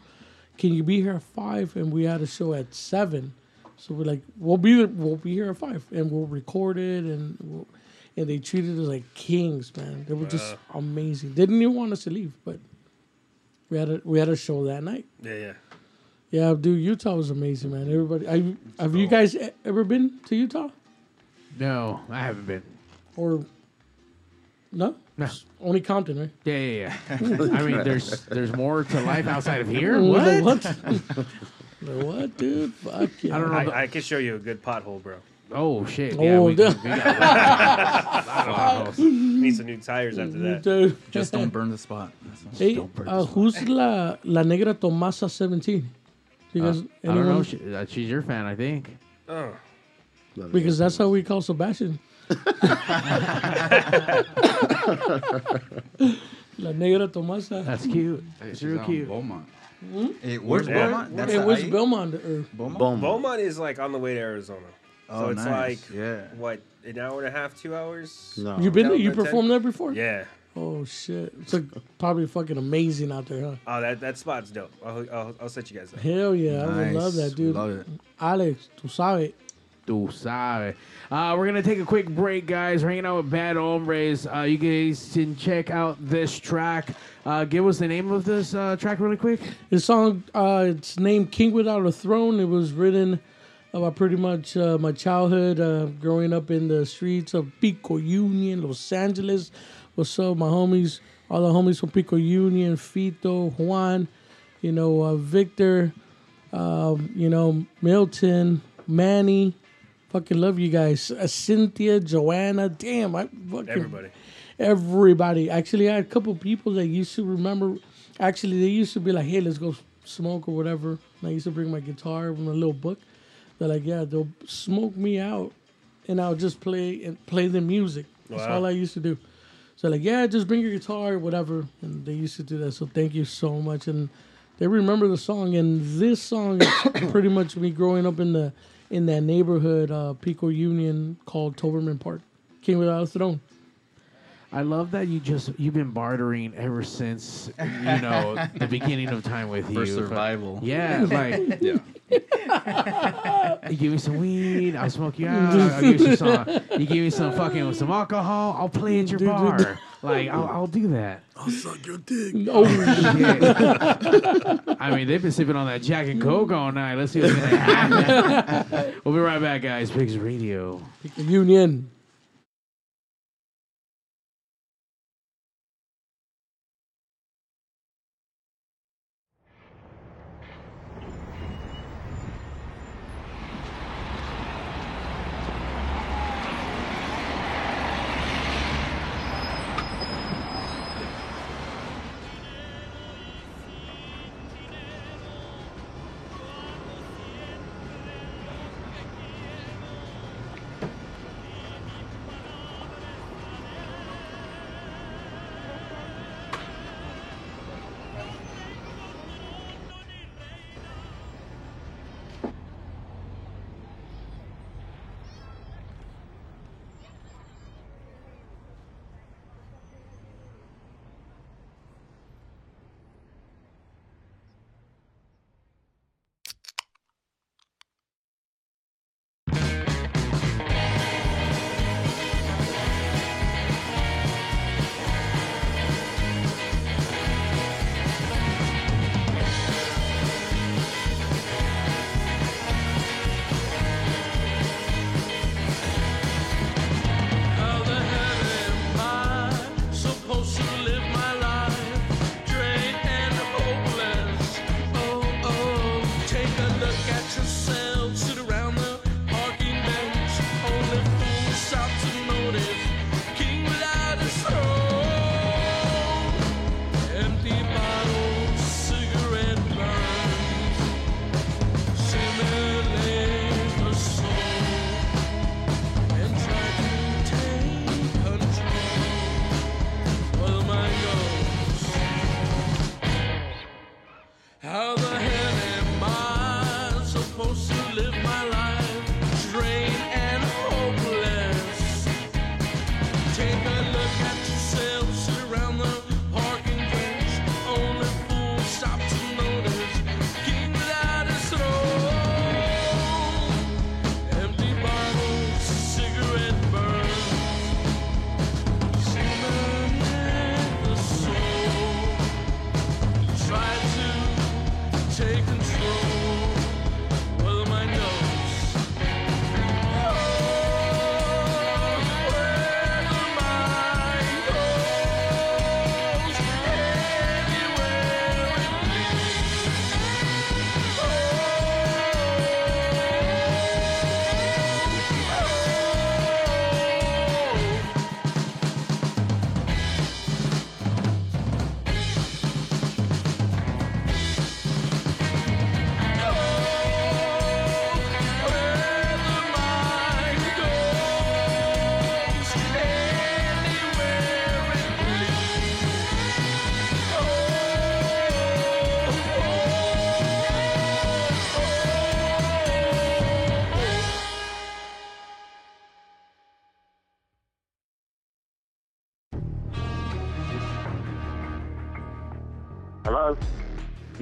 Can you be here at five? And we had a show at seven. So we're like, we'll be there. we'll be here at five, and we'll record it, and we'll, and they treated us like kings, man. They were just amazing. They didn't even want us to leave, but we had a we had a show that night. Yeah, yeah. Yeah, dude, Utah was amazing, man. Everybody, I, have you oh. guys e- ever been to Utah No, I haven't been. or no? No. Only Compton, right? Yeah, yeah, yeah. I mean, there's there's more to life outside of here. Like, What? what? Like, what, dude? Fuck yeah. I don't know. I, I can show you a good pothole, bro. Oh shit! Oh, Yeah, we, we got a lot of potholes. Need some new tires after that. Dude. Just don't burn the spot. That's all. Hey, uh, who's la la negra Tomasa seventeen? You Uh, I don't know. She, uh, she's your fan, I think. Oh. because that's how we call Sebastian. La negra Tomasa. That's cute. Hey, It's she's real cute. in Beaumont. Hmm? Hey, Where's where's Yeah. Beaumont? That's It the was IE? Belmont. Or, Beaumont. Beaumont. Beaumont is like on the way to Arizona. Oh, so it's nice. like Yeah. what an hour and a half, two hours. No. you been there? You by 10? performed there before? Yeah. Oh shit! It's like probably fucking amazing out there, huh? Oh, that that spot's dope. I'll I'll, I'll set you guys up. Hell yeah, I would love that, dude. Love it. Alex, tú sabes. Tu sabe. Uh, we're gonna take a quick break, guys. We're hanging out with Bad Hombres. Uh, you guys can check out this track. Uh, give us the name of this uh, track really quick. This song, uh, it's named "King Without a Throne." It was written about pretty much uh, my childhood, uh, growing up in the streets of Pico Union, Los Angeles. What's up, my homies? All the homies from Pico Union, Fito, Juan, you know, uh, Victor, um, you know, Milton, Manny. Fucking love you guys. Uh, Cynthia, Joanna. Damn, I fucking Everybody. everybody. Actually, I had a couple people that used to remember. Actually, they used to be like, "Hey, let's go smoke or whatever." And I used to bring my guitar and a little book. They're like, "Yeah, they'll smoke me out, and I'll just play and play the music." That's Wow. all I used to do. So like, yeah, just bring your guitar, or whatever. And they used to do that. So thank you so much. And they remember the song. And this song is pretty much me growing up in the in that neighborhood, uh, Pico Union, called Toberman Park. King without a throne. I love that you just you've been bartering ever since you know the beginning of time with you For survival. Yeah, like Yeah. you give me some weed, I'll smoke you out. I'll give you some. You give me some fucking some alcohol, I'll play at your Dude, dude, bar. Like I'll, I'll do that. I'll suck your dick. Oh, Shit. I mean, they've been sipping on that Jack and Coke all night. Let's see what's gonna happen. we'll be right back, guys. Pigs Radio. Pico Union.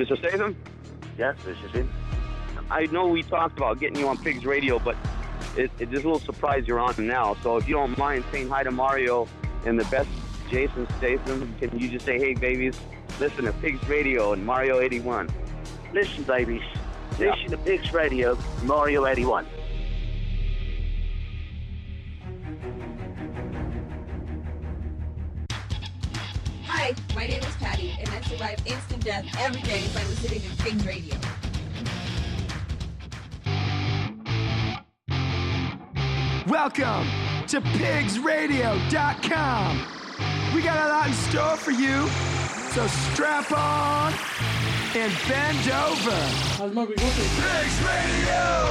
Mr. Statham? Yes, this is him. I know we talked about getting you on Pigs Radio, but it, it's just a little surprise you're on now. So if you don't mind saying hi to Mario and the best Jason Statham, can you just say, hey, babies, listen to Pigs Radio and Mario 81? Listen, babies. Listen to Pigs Radio, Mario 81. Hi, my name is Patty, and I survive instant death every day by listening to Pigs Radio. Welcome to pigsradio.com. We got a lot in store for you, so strap on and bend over. How's my Pigs Radio!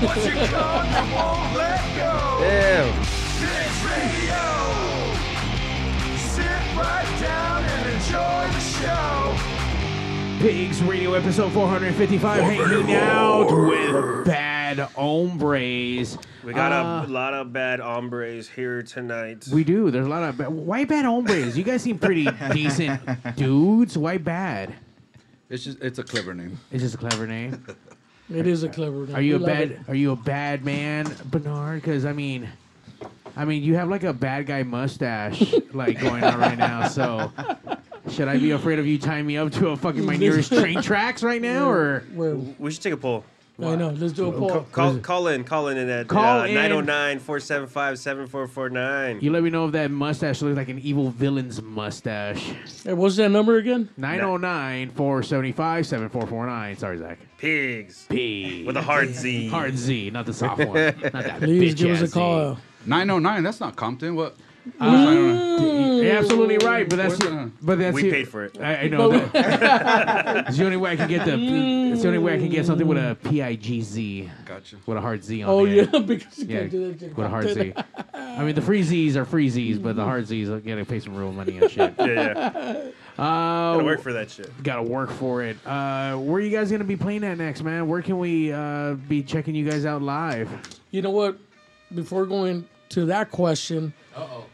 What you got that won't let go? Ew. Pigs Radio! Sit right down and enjoy the show. Pigs Radio episode 455 hanging out with Bad Hombres. We got Uh, a lot of bad hombres here tonight. We do. There's a lot of. Ba- Why bad hombres? You guys seem pretty decent dudes. Why bad? It's just it's a clever name. It's just a clever name. It is a clever name. Are you a We love bad? it. Are you a bad man, Bernard? Because I mean, I mean, you have like a bad guy mustache like going on right now. So, should I be afraid of you tying me up to a fucking my nearest train tracks right now, or Where, We should take a poll. I know. Let's do a poll. Call, call, call in, call in at Call uh, in. 909 475 7449. you let me know if that mustache looks like an evil villain's mustache? Hey, what's that number again? 909 475 7449. Sorry, Zach. Pigs. P. With a hard Z. Hard Z, not the soft one. Not that Please bitch give us a ass Z. call. 909. That's not Compton. What? Uh, You're absolutely right, but that's Where's but that's We the- paid for it. I, I know that. it's the only way I can get the. It's the only way I can get something with a P I G Z. Gotcha. With a hard Z on it. Oh the yeah, end. because you Yeah, can't do that. to with a hard Z. Compton. I mean, the free Z's are free Z's, but the hard Z's, I gotta pay some real money and shit. Yeah, yeah. Uh, Gotta work for that shit. Gotta work for it. Uh, where are you guys gonna be playing at next, man? Where can we uh, be checking you guys out live? You know what? Before going to that question. Uh oh.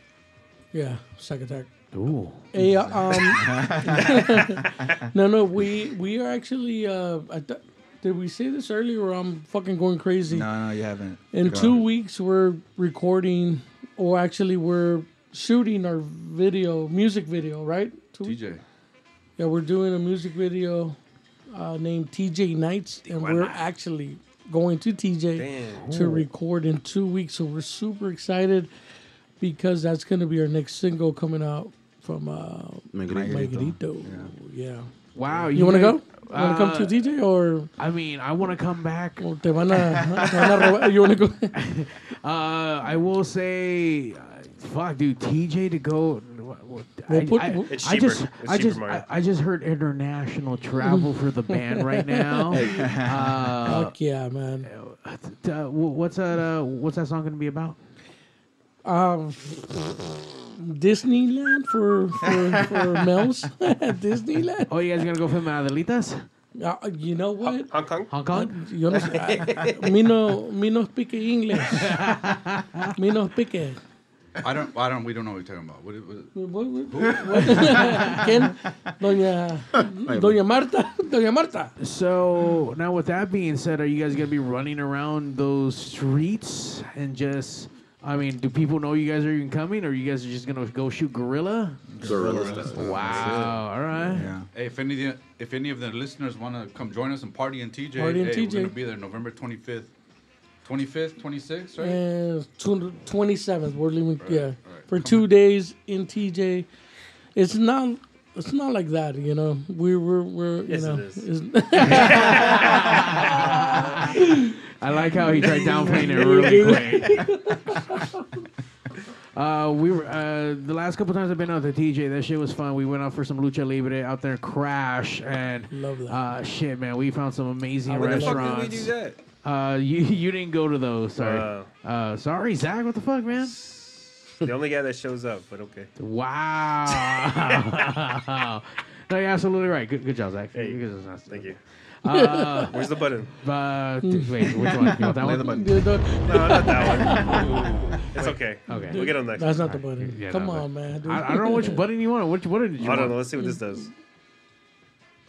Yeah, second attack. Ooh. Hey, uh, um, no, no, we we are actually. Uh, I th- did we say this earlier? Or I'm fucking going crazy. No, no, you haven't. In Go. two weeks, we're recording, or actually, we're shooting our video, music video, right? Two weeks? TJ. Yeah, we're doing a music video uh, named TJ Nights, and we're actually going to TJ Damn. to Ooh. record in two weeks. So we're super excited because that's going to be our next single coming out from uh, Miguelito. Miguelito. Yeah. Wow. You, want to go? You want to come uh, to TJ or I mean, I want to come back. o te van a, te van a robar? You want to go? Uh, I will say, uh, fuck, dude, TJ to go. what- what- We'll I, put- I, we'll- It's I cheaper. just, It's I cheaper, just, I, I just heard international travel for the band right now. Uh, Fuck yeah, man. t- uh, wh- what's that? Uh, what's that song going to be about? Um, Disneyland for for, for males. Disneyland. Oh, you guys gonna go film Adelitas? Uh, you know what? Hong Kong? Hong Kong? Yo no sé. I- me no me no speak English. me no speak. it. I don't. I don't. We don't know what you're talking about. What, what, What, what, what? ¿Quién? Doña Doña Marta. Doña Marta. So now, with that being said, are you guys gonna be running around those streets and just? I mean, do people know you guys are even coming, or you guys are just gonna go shoot gorilla? Gorillas. Wow! All right. Yeah. Hey, if any of the, if any of the listeners want to come join us and party in TJ, Party in hey, TJ. we're gonna be there November 25th, 25th, 26th, right? And twenty seventh. We're leaving. yeah, right. for two days in TJ. It's not. It's not like that, you know. We we're we're you Yes, it know. is. it's- I like how he tried downplaying it really quick. Uh, we were uh, the last couple times I've been out to TJ. That shit was fun. We went out for some lucha libre out there, crash, and Love that. uh, shit, man. We found some amazing Where the fuck restaurants. did we do that? Uh, you you didn't go to those. Sorry. Wow. Uh, sorry, Zach. What the fuck, man? The only guy that shows up, but okay. Wow. no, you're absolutely right. Good, good job, Zach. Hey, Good job, Zach. Thank you. Uh, Where's the button? Uh, th- wait, which one? You want that Play one? the button. Dude, don't- No, not that one. It's okay. Okay. We'll get on next. That's one. not the button. Yeah, Come no, on, man. dude. I, I don't know which button you want. Which button did you I don't want? know. Let's see what this does.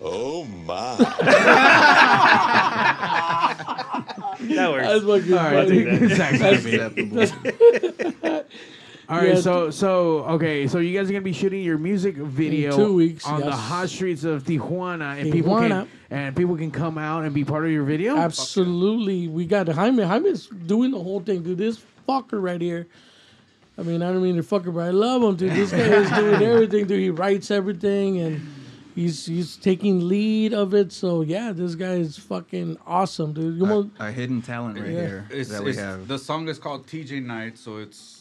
Oh my. That works. That's fucking All right, funny. it's actually That's- acceptable. All right, Yeah, so so okay, so you guys are gonna be shooting your music video two weeks, on the hot streets of Tijuana, and people can and people can come out and be part of your video. Absolutely. We got Jaime. Jaime's doing the whole thing, dude. This fucker right here. I mean, I don't mean to fucker, but I love him, dude. This guy is doing everything, dude. He writes everything and he's he's taking lead of it. So yeah, this guy is fucking awesome, dude. You want A hidden talent right Yeah. here It's, that we have. The song is called TJ Night, so it's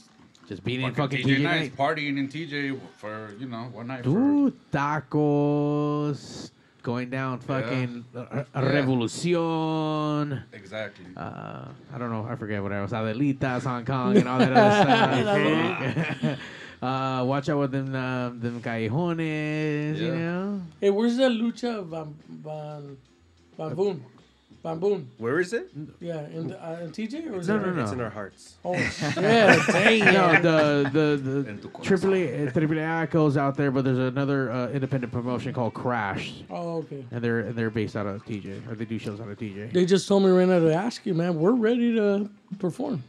Just being in fucking fucking TJ TJ Nights, night. partying in TJ for you know one night. for, tacos going down, fucking uh, Yeah. revolucion. Exactly. Uh, I don't know. I forget what else. Adelitas, Hong Kong, and all that other stuff. uh, watch out with them, uh, them callejones. You know. Hey, where's the lucha van van bamboon? Bamboon. Where is it? Yeah, in, the, uh, in TJ or is No, it no, no. It's in our hearts. Oh shit! Damn. No, the the En the corazón. Triple A Triple A goes out there, but there's another uh, independent promotion called Crash, Oh, okay. and they're and they're based out of TJ, or they do shows out of TJ. They just told me right now to ask you, man. We're ready to perform.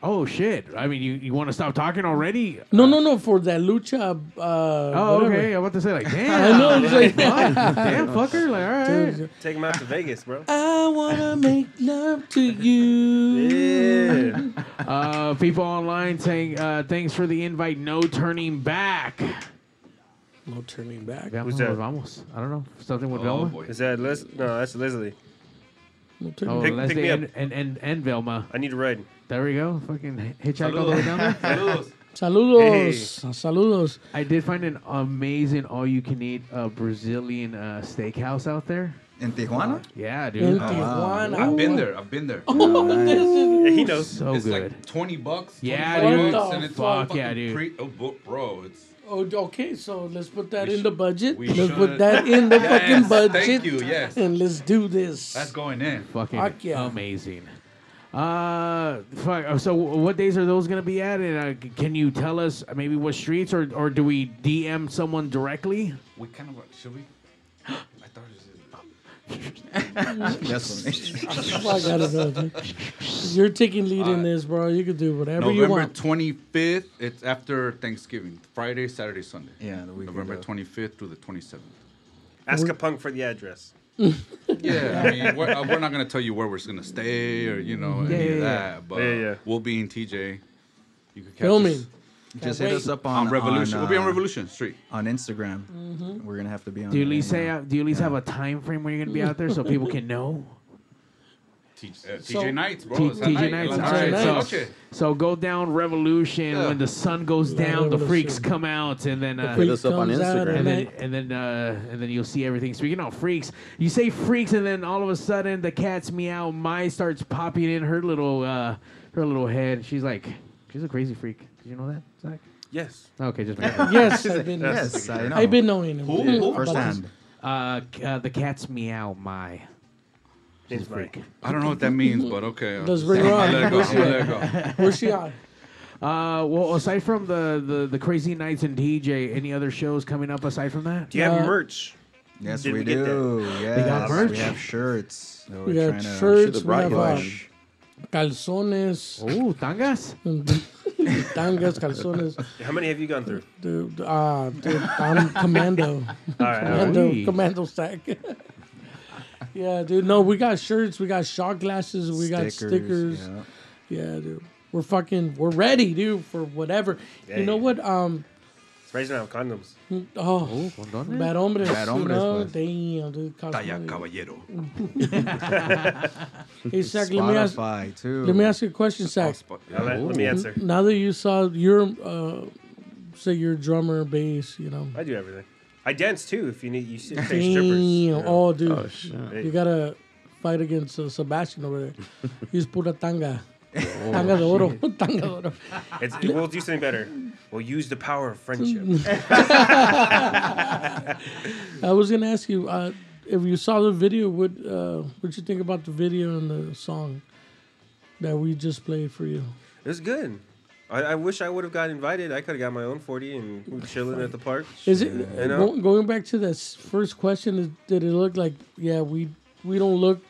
Oh shit! I mean, you, you want to stop talking already? No, no, no. For that lucha. Uh, Oh, whatever. okay. I'm about to say like, damn. I know, it's like- Fuck, damn fucker. Like, all right. Take him out to Vegas, bro. I wanna make love to you. Yeah. Uh, people online saying uh, thanks for the invite. No turning back. No turning back. Vamos, Who's that? Vamos. I don't know. Something with Oh Velma. boy. Is that Les? No, that's Leslie. No turning Oh, Pick- pick Leslie me up. and, and, and and Velma. I need a ride. There we go. Fucking hitchhike all the way down there. Saludos. Saludos. Saludos. I did find an amazing all-you-can-eat uh, Brazilian uh, steakhouse out there. In Tijuana? Yeah, dude. In Oh, Tijuana. I've been there. I've been there. Oh, this is- Yeah, he knows. So it's good. like twenty bucks. Yeah, 25 dude. bucks, and it's all Fuck yeah, fucking dude. Pre- oh, bro, bro, it's Oh, okay. So let's put that We in the budget. we Let's put that in the Yes, fucking budget. thank you, yes. And let's do this. that's going in. fucking Fuck yeah. amazing. Uh, fuck. uh, So, what days are those gonna be at? And uh, can you tell us maybe what streets, or or do we DM someone directly? We kind of should we? I thought it Yes. I gotta know, dude. You're taking lead in this, bro. You can do whatever was you November want. twenty fifth. It's after Thanksgiving. Friday, Saturday, Sunday. yeah, the week November ago. twenty fifth through the twenty seventh. Ask a punk for the address. Yeah, I mean, we're, uh, we're not gonna tell you where we're gonna stay or you know any Yeah, of yeah, that, but Yeah, yeah. we'll be in TJ. You can catch Filming. us Just Can't hit us up on, on Revolution. On, we'll be on uh, Revolution Street. on Instagram. We're gonna have to be on. Do you at least say? Uh, do you at least have a time frame where you're gonna be out there so people can know? T- uh, So- TJ Nights, bro. T- TJ night. Nights. All right, noches, so, noche. so go down Revolution Yeah. when the sun goes Yeah, down. The freaks come out, and then uh, Hit us up on Instagram. and then and then uh, and then you'll see everything. Speaking of freaks, you say freaks, and then all of a sudden the cat's meow. Mai starts popping in her little uh, her little head. She's like, she's a crazy freak. Did you know that, Zach? Yes. Okay, just making. Yes, I've been. Yes, I know. I've been knowing him. Who? Yeah, Who? about First this. hand. uh, c- uh, the cat's meow. My. She's a freak. I don't know what that means, but okay. Let's bring her I'm on. gonna let it go. Where's I'm she gonna at? let it go. Where's she on? Uh, well, aside from the, the the crazy nights and TJ, any other shows coming up aside from that? Do you have Uh, merch? Yes, Did we, we get do. Yes, They got merch? We have shirts. So We we're got trying to shirts. Should've We have you one. Calzones. Oh, tangas. Tangas, calzones. How many have you gone through? Dude, uh, dude, I'm commando. All right. all right. Commando, Ooh. commando stack. yeah, dude. No, we got shirts. We got shot glasses. We got stickers. yeah. Yeah, dude. We're fucking. We're ready, dude, for whatever. You know Hey. what? Um. Surprised you don't condoms. Oh, Oh, condones. bad hombres. Bad you hombres, know? pues. Damn, dude. cost Talla money. caballero. Hey, Zach, let me ask. Spotify too. Let me ask you a question, Zach. I'll let, let me answer. Now that you saw your, uh, say you're a drummer, bass, you know. I do everything. I dance too. If you need, you see face strippers. Damn. Oh, dude. Oh, shit. You gotta fight against uh, Sebastian over there. He's pura tanga. Tanga de oro. tanga de oro. It's, we'll do something better. We'll use the power of friendship. I was gonna ask you, uh, if you saw the video, what uh, what you think about the video and the song that we just played for you? It's good. I, I wish I would have got invited. I could have got my own 40 and chilling at the park. Is it You know? going back to that first question? Did it look like yeah we we don't look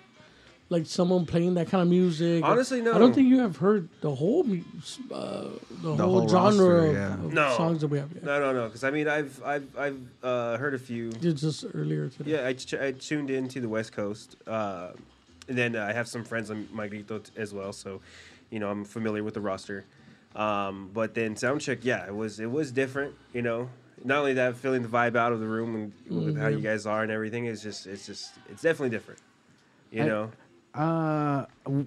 like someone playing that kind of music? Honestly, no. I don't think you have heard the whole uh, the, The whole, whole genre roster, of, yeah. of No. songs that we have. Yeah. No, no, no. Because I mean, I've I've I've uh, heard a few. Just- just earlier today. Yeah, I, ch- I tuned into the West Coast, uh, and then I have some friends on Magrito t- as well, so you know I'm familiar with the roster. Um, but then soundcheck, yeah, it was it was different. You know, not only that, feeling the vibe out of the room and with how you guys are and everything is just it's just it's definitely different. You I- know, Uh, w-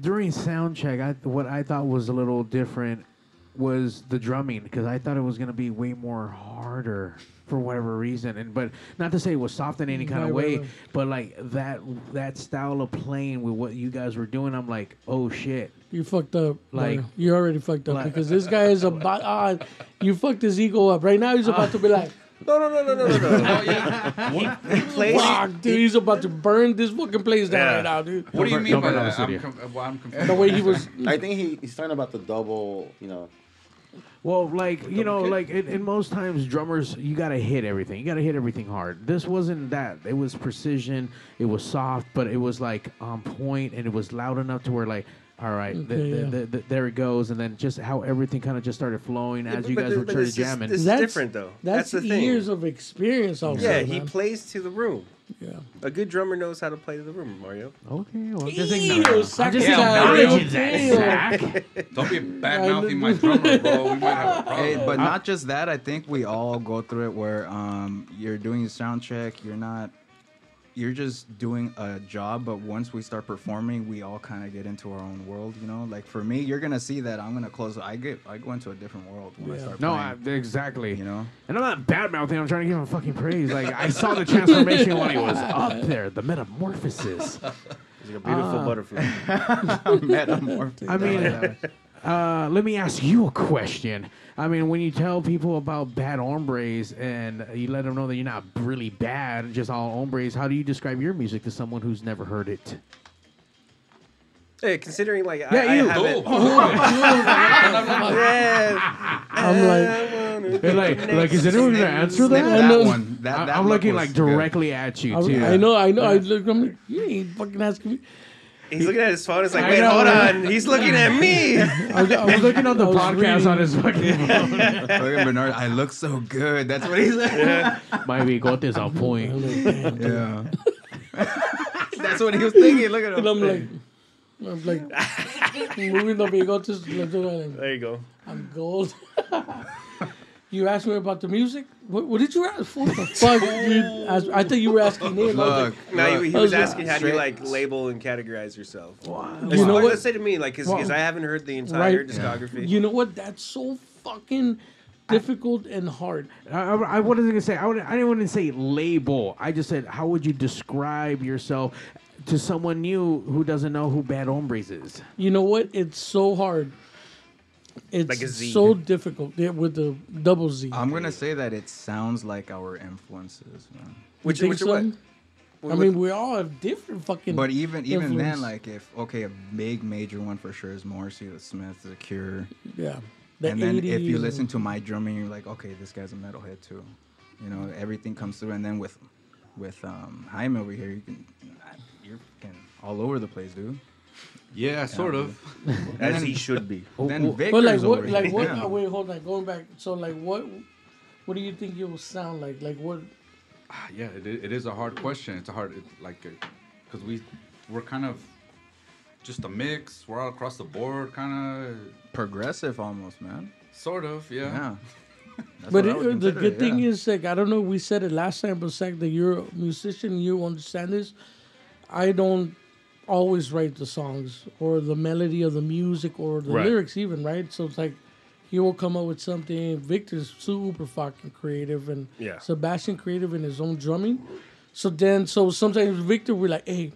during sound check, I what I thought was a little different was the drumming because I thought it was gonna be way more harder for whatever reason. And but not to say it was soft in any kind Right, of right, way, right. but like that that style of playing with what you guys were doing, I'm like, oh shit. You fucked up. Like- Like you already fucked up like- because this guy is about. Ah, you fucked his ego up. Right now he's about to be like. No, no, no, no, no, no. no. Oh, he, he plays. Fuck, dude, he's about to burn this fucking place down Yeah. right now, dude. What do you mean by burn down that? the I'm, studio. com- well, I'm confused. The way he was- I think he, he's talking about the double. You know, Well, like you know, like in, in most times, drummers you gotta hit everything. You gotta hit everything hard. This wasn't that. It was precision. It was soft, but it was like on point, and it was loud enough to where like, all right, th- Okay, th- yeah. th- th- there it goes, and then just how everything kind of just started flowing Yeah, as but- you guys the- were but trying to is- jamming. this is That's different, though. That's, That's the thing. years of experience. Also, yeah, he man. plays to the room. Yeah. A good drummer knows how to play to the room, Mario. Okay, well, just Ew, acknowledge- I'm just yeah, acknowledging Zach. that, Don't be bad mouthing my drummer, bro. We might have a problem. Hey, but not just that. I think we all go through it where um, you're doing a sound check. You're not. You're just doing a job, but once we start performing, we all kind of get into our own world. You know, like for me, you're gonna see that I'm gonna close. I get. I go into a different world when I start No, playing. I, exactly. You know, and I'm not bad mouthing. I'm trying to give him fucking praise. Like I saw the transformation when he was up there, the metamorphosis. He's like a beautiful Ah. butterfly. Metamorphosis. I mean, uh, let me ask you a question. I mean, when you tell people about bad hombres and you let them know that you're not really bad, just all hombres, how do you describe your music to someone who's never heard it? Hey, considering like Yeah, I, you. I haven't. Oh. yeah. I'm like, They're like, like, is anyone gonna answer that? Snip that one. That, that I'm looking was like good. directly at you I, too. I know, I know. I look. I'm like, you ain't fucking asking me. He's looking at his phone. It's like, I wait, know, hold right? on. He's looking at me. I was, I was He's looking on the podcast reading- on his fucking phone. Look at Bernard. I look so good. That's what he said. My bigote's on point. Yeah. That's what he was thinking. Look at him. And I'm like, I'm like, moving the bigotes. left and. There you go. I'm gold. you asked me about the music. What, what did you ask? What the fuck, dude? Ask- I think you were asking me. Look, like, No, he, he I was asking how do you like label and categorize yourself. You know what? Let's say to me, like, because Well, I haven't heard the entire right. discography. You know what? That's so fucking difficult and hard. I, I, I wasn't gonna say I, would, I didn't want to say label. I just said how would you describe yourself to someone new who doesn't know who Bad Hombres is? You know what? It's so hard. It's Like a Z. so difficult yeah, with the double Z. I'm gonna say that it sounds like our influences, man. Which, think which are what? so? I mean, we all have different fucking. But even even then, like if okay, a big major one for sure is Morrissey, the Smiths, the Cure. yeah, the and then if you 80s listen to my drumming, you're like, okay, this guy's a metalhead too. You know, everything comes through. And then with with um, Jaime over here, you can you're fucking all over the place, dude. Yeah, sort of. As he should be. Then Victor's But like over what? here. Like what? Yeah. oh, wait, hold on. Going back. So like what? What do you think it will sound like? Like what? Ah, Yeah, it, i- it is a hard question. It's a hard, it, like, uh, because we we're kind of just a mix. We're all across the board, kind of, Progressive almost, man. sort of, yeah. Yeah. That's but what I it, would uh, the consider good it, thing yeah. is, like, I don't know. We said it last time, but Zach, that you're a musician, you understand this. I don't always write the songs or the melody of the music or the Right. lyrics, even right. So it's like he will come up with something. Victor's super fucking creative, and Yeah. Sebastian creative in his own drumming. So then, so sometimes Victor will like, hey,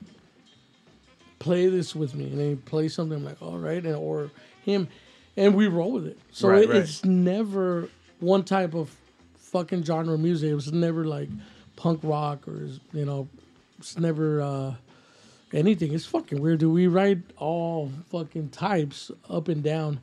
play this with me, and then he plays something. I'm like, all right, and or him, and we roll with it. So Right, it, right. it's never one type of fucking genre of music. It was never like punk rock or you know It's never uh, anything. It's fucking weird. Do we write all fucking types up and down?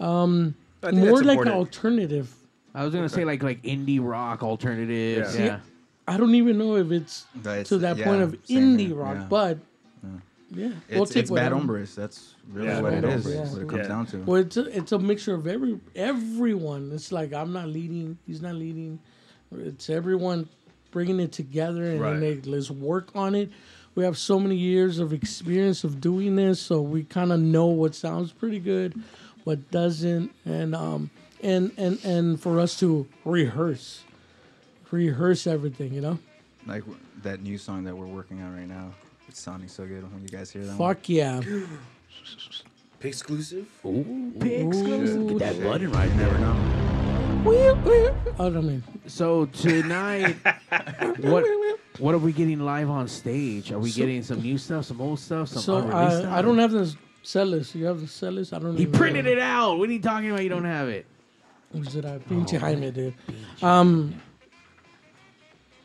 Um, more like important. alternative. I was gonna say like like indie rock alternative. See, Yeah. I don't even know if it's But to that yeah, point of indie here, rock, yeah. but yeah, we'll It's, take it's bad whatever. hombres. That's really Yeah, what it bad is. hombres, What it comes Yeah. down to. Well, it's a, it's a mixture of every everyone. It's like I'm not leading, he's not leading. It's everyone bringing it together and then they, let's work on it. We have so many years of experience of doing this, so we kind of know what sounds pretty good, what doesn't, and um and and and for us to rehearse, rehearse everything, you know. Like that new song that we're working on right now. It's sounding so good when you guys hear that. Fuck yeah. exclusive. Ooh, pig exclusive. Get that Shit, button right never there. know. I don't mean. So tonight, what what are we getting live on stage? Are we So- getting some new stuff, some old stuff, some So unreleased I, stuff? I don't have the set list. You have the set list. I don't. He even know. printed it out. What are you talking about? You don't have it. Who's it? Pinche Jaime, dude. Um,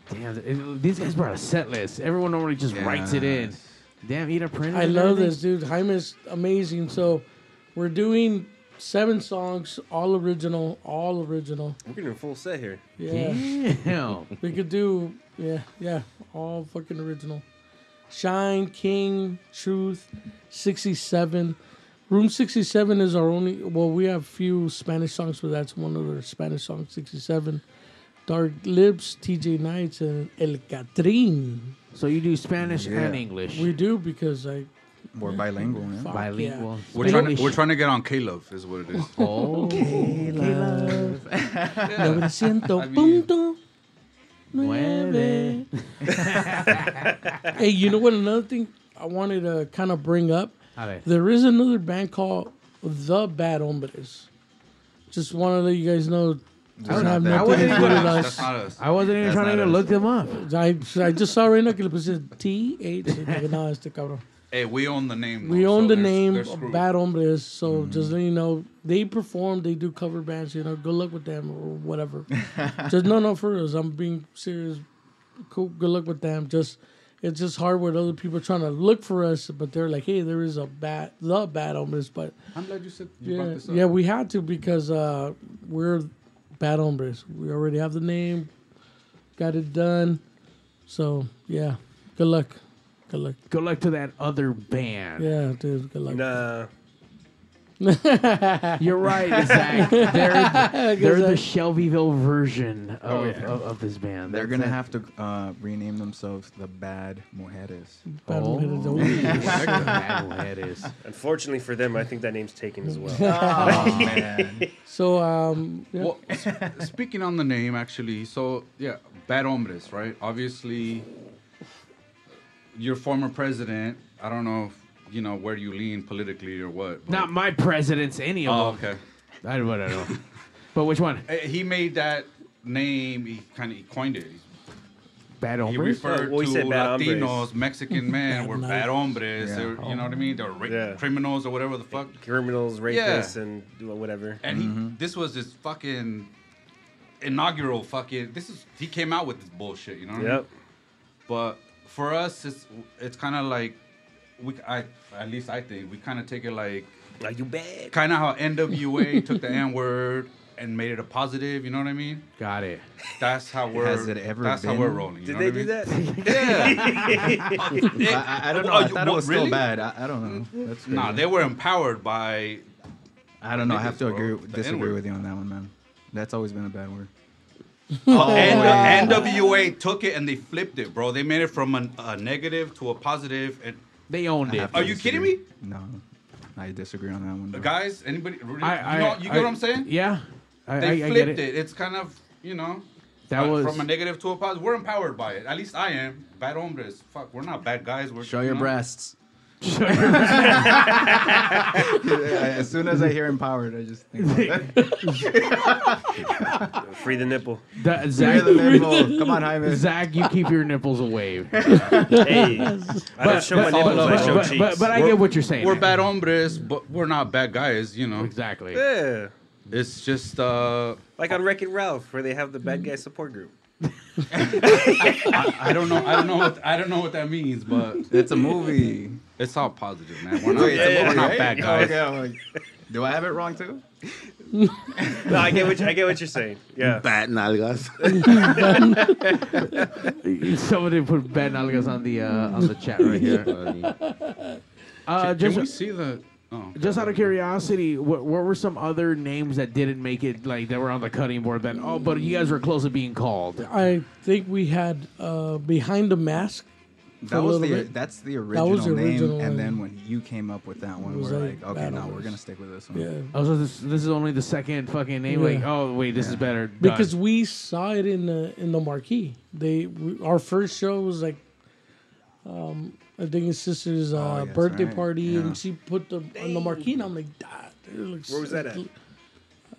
Damn, it- these guys brought a set list. Everyone normally just writes it in. Damn, eat a printer. I love this, dude. Jaime's amazing. So, we're doing seven songs, all original, all original. We're getting a full set here. Yeah. Damn. we could do, yeah, yeah, all fucking original. Shine, King, Truth, 67. Room 67 is our only, well, we have few Spanish songs, but that's one of the Spanish songs, 67. Dark Lips, TJ Knights, and El Catrín. So you do Spanish Yeah. and English. We do because I. We're bilingual, yeah. Fuck Bilingual. yeah. We're trying, to, we're trying to get on K-Love, is what it is. Oh, K-Love. 900 I mean- punto nueve. hey, you know what? Another thing I wanted to kind of bring up. A ver. There is another band called The Bad Hombres. Just want to let you guys know. Doesn't not have that. I nothing wasn't to even do with us. That's not us. I wasn't even That's trying not to us. look them up. I, I just saw right now que le puse T H. No, este cabrón. Hey, we own the name. We though, own so the they're- name they're of. Bad Hombres, so Mm-hmm. just you know they perform, they do cover bands. You know, good luck with them or whatever. just no, no, for real. I'm being serious. Cool, good luck with them. Just it's just hard with other people trying to look for us, but they're like, hey, there is a bad, the Bad Hombres, but I'm glad you said you yeah, brought this up. yeah, we had to because uh, we're Bad Hombres. We already have the name, got it done. So yeah, good luck, good luck. Good luck to that other band. Yeah, dude, good luck. Nah. You're right, Zach. They're, they're the Shelbyville version of, Oh, yeah. of, of this band. They're That's gonna it. have to uh, rename themselves the Bad Mujeres. Bad Oh. Hombres. Bad Mujeres. Unfortunately for them, I think that name's taken as well. Oh man. So um, yeah. Well, s- speaking on the name, actually, so yeah, Bad Hombres, right? Obviously, your former president. I don't know, if, you know, where you lean politically or what. but- Not my presidents, any of Oh, them. okay. I don't know. but which one? Eh, He made that name. He kind of coined it. Bad He hombres? referred well, he to said bad Latinos, hombres. Mexican men, were Bad bad hombres. Yeah. They're, you know what I mean? They're ra- Yeah. criminals or whatever the fuck. Criminals, rapists, Yeah. and whatever. And he, this was his fucking inaugural fucking. This is he came out with this bullshit. You know what I mean? Yep. But for us, it's it's kind of like we. I at least I think we kind of take it like Are you bad? kind of how NWA took the N word and made it a positive. You know what I mean? Got it. That's how we're. Has it ever That's how been? we're rolling. You Did know they what do mean? that? Yeah. I, I- I don't know. Oh, I thought it what, was still bad. I, I don't know. That's Nah, they were empowered by. I don't know. I have to bro. agree, disagree N-word. with you on that one, man. That's always been a bad word. Oh, and NWA took it and they flipped it, bro. They made it from a, a negative to a. And They owned I it. have to Are you kidding disagree. me? No, I disagree on that one. bro. guys, anybody? Really, I, you know, I- you get I- what I'm saying? Yeah. I, They I, I get flipped it. it. It's kind of you know. That uh, was from a negative to a positive. We're empowered by it. At least I am. Bad hombres. Fuck, we're not bad guys. We're Show you your know? breasts. Show your as soon as I hear empowered, I just think. Free the nipple. That, Free Zach, the nipple. Come on, Jaime. Zach, you keep your nipples away. Hey, I don't show my but, nipples. I show but, cheeks. but, but I We're- get what you're saying. We're bad hombres, but we're not bad guys. You know. Exactly. yeah, It's just uh. like on Wreck It Ralph, where they have the bad guy support group. I, I don't know. I don't know. What, I don't know what that means, but It's a movie. It's all positive, man. We're not, Wait, it's a we're movie, not right? bad guys. Okay, I'm like, do I have it wrong too? No, I get what you, I get what you're saying. Yeah. Bat nalgas. Somebody put bad nalgas on the uh, on the chat right here. Uh, Can, just can we see the? Oh, just out of curiosity, what, what were some other names that didn't make it like that were on the cutting board? Then, oh, but you guys were close to being called. I think we had uh, behind the mask. For That was the bit. that's the That original, was the name, original and then when you came up with that one, we're like like, okay, Bad no, we're gonna stick with this one. Yeah. Oh, so this this is only the second fucking name. Yeah. Like, oh wait, this is better. Done. because we saw it in the in the marquee. They we, our first show was like, um, I think his sister's uh, Oh, yes, birthday right. party, Yeah. and she put the on the marquee, and I'm like, it looks. Where was that at? cl-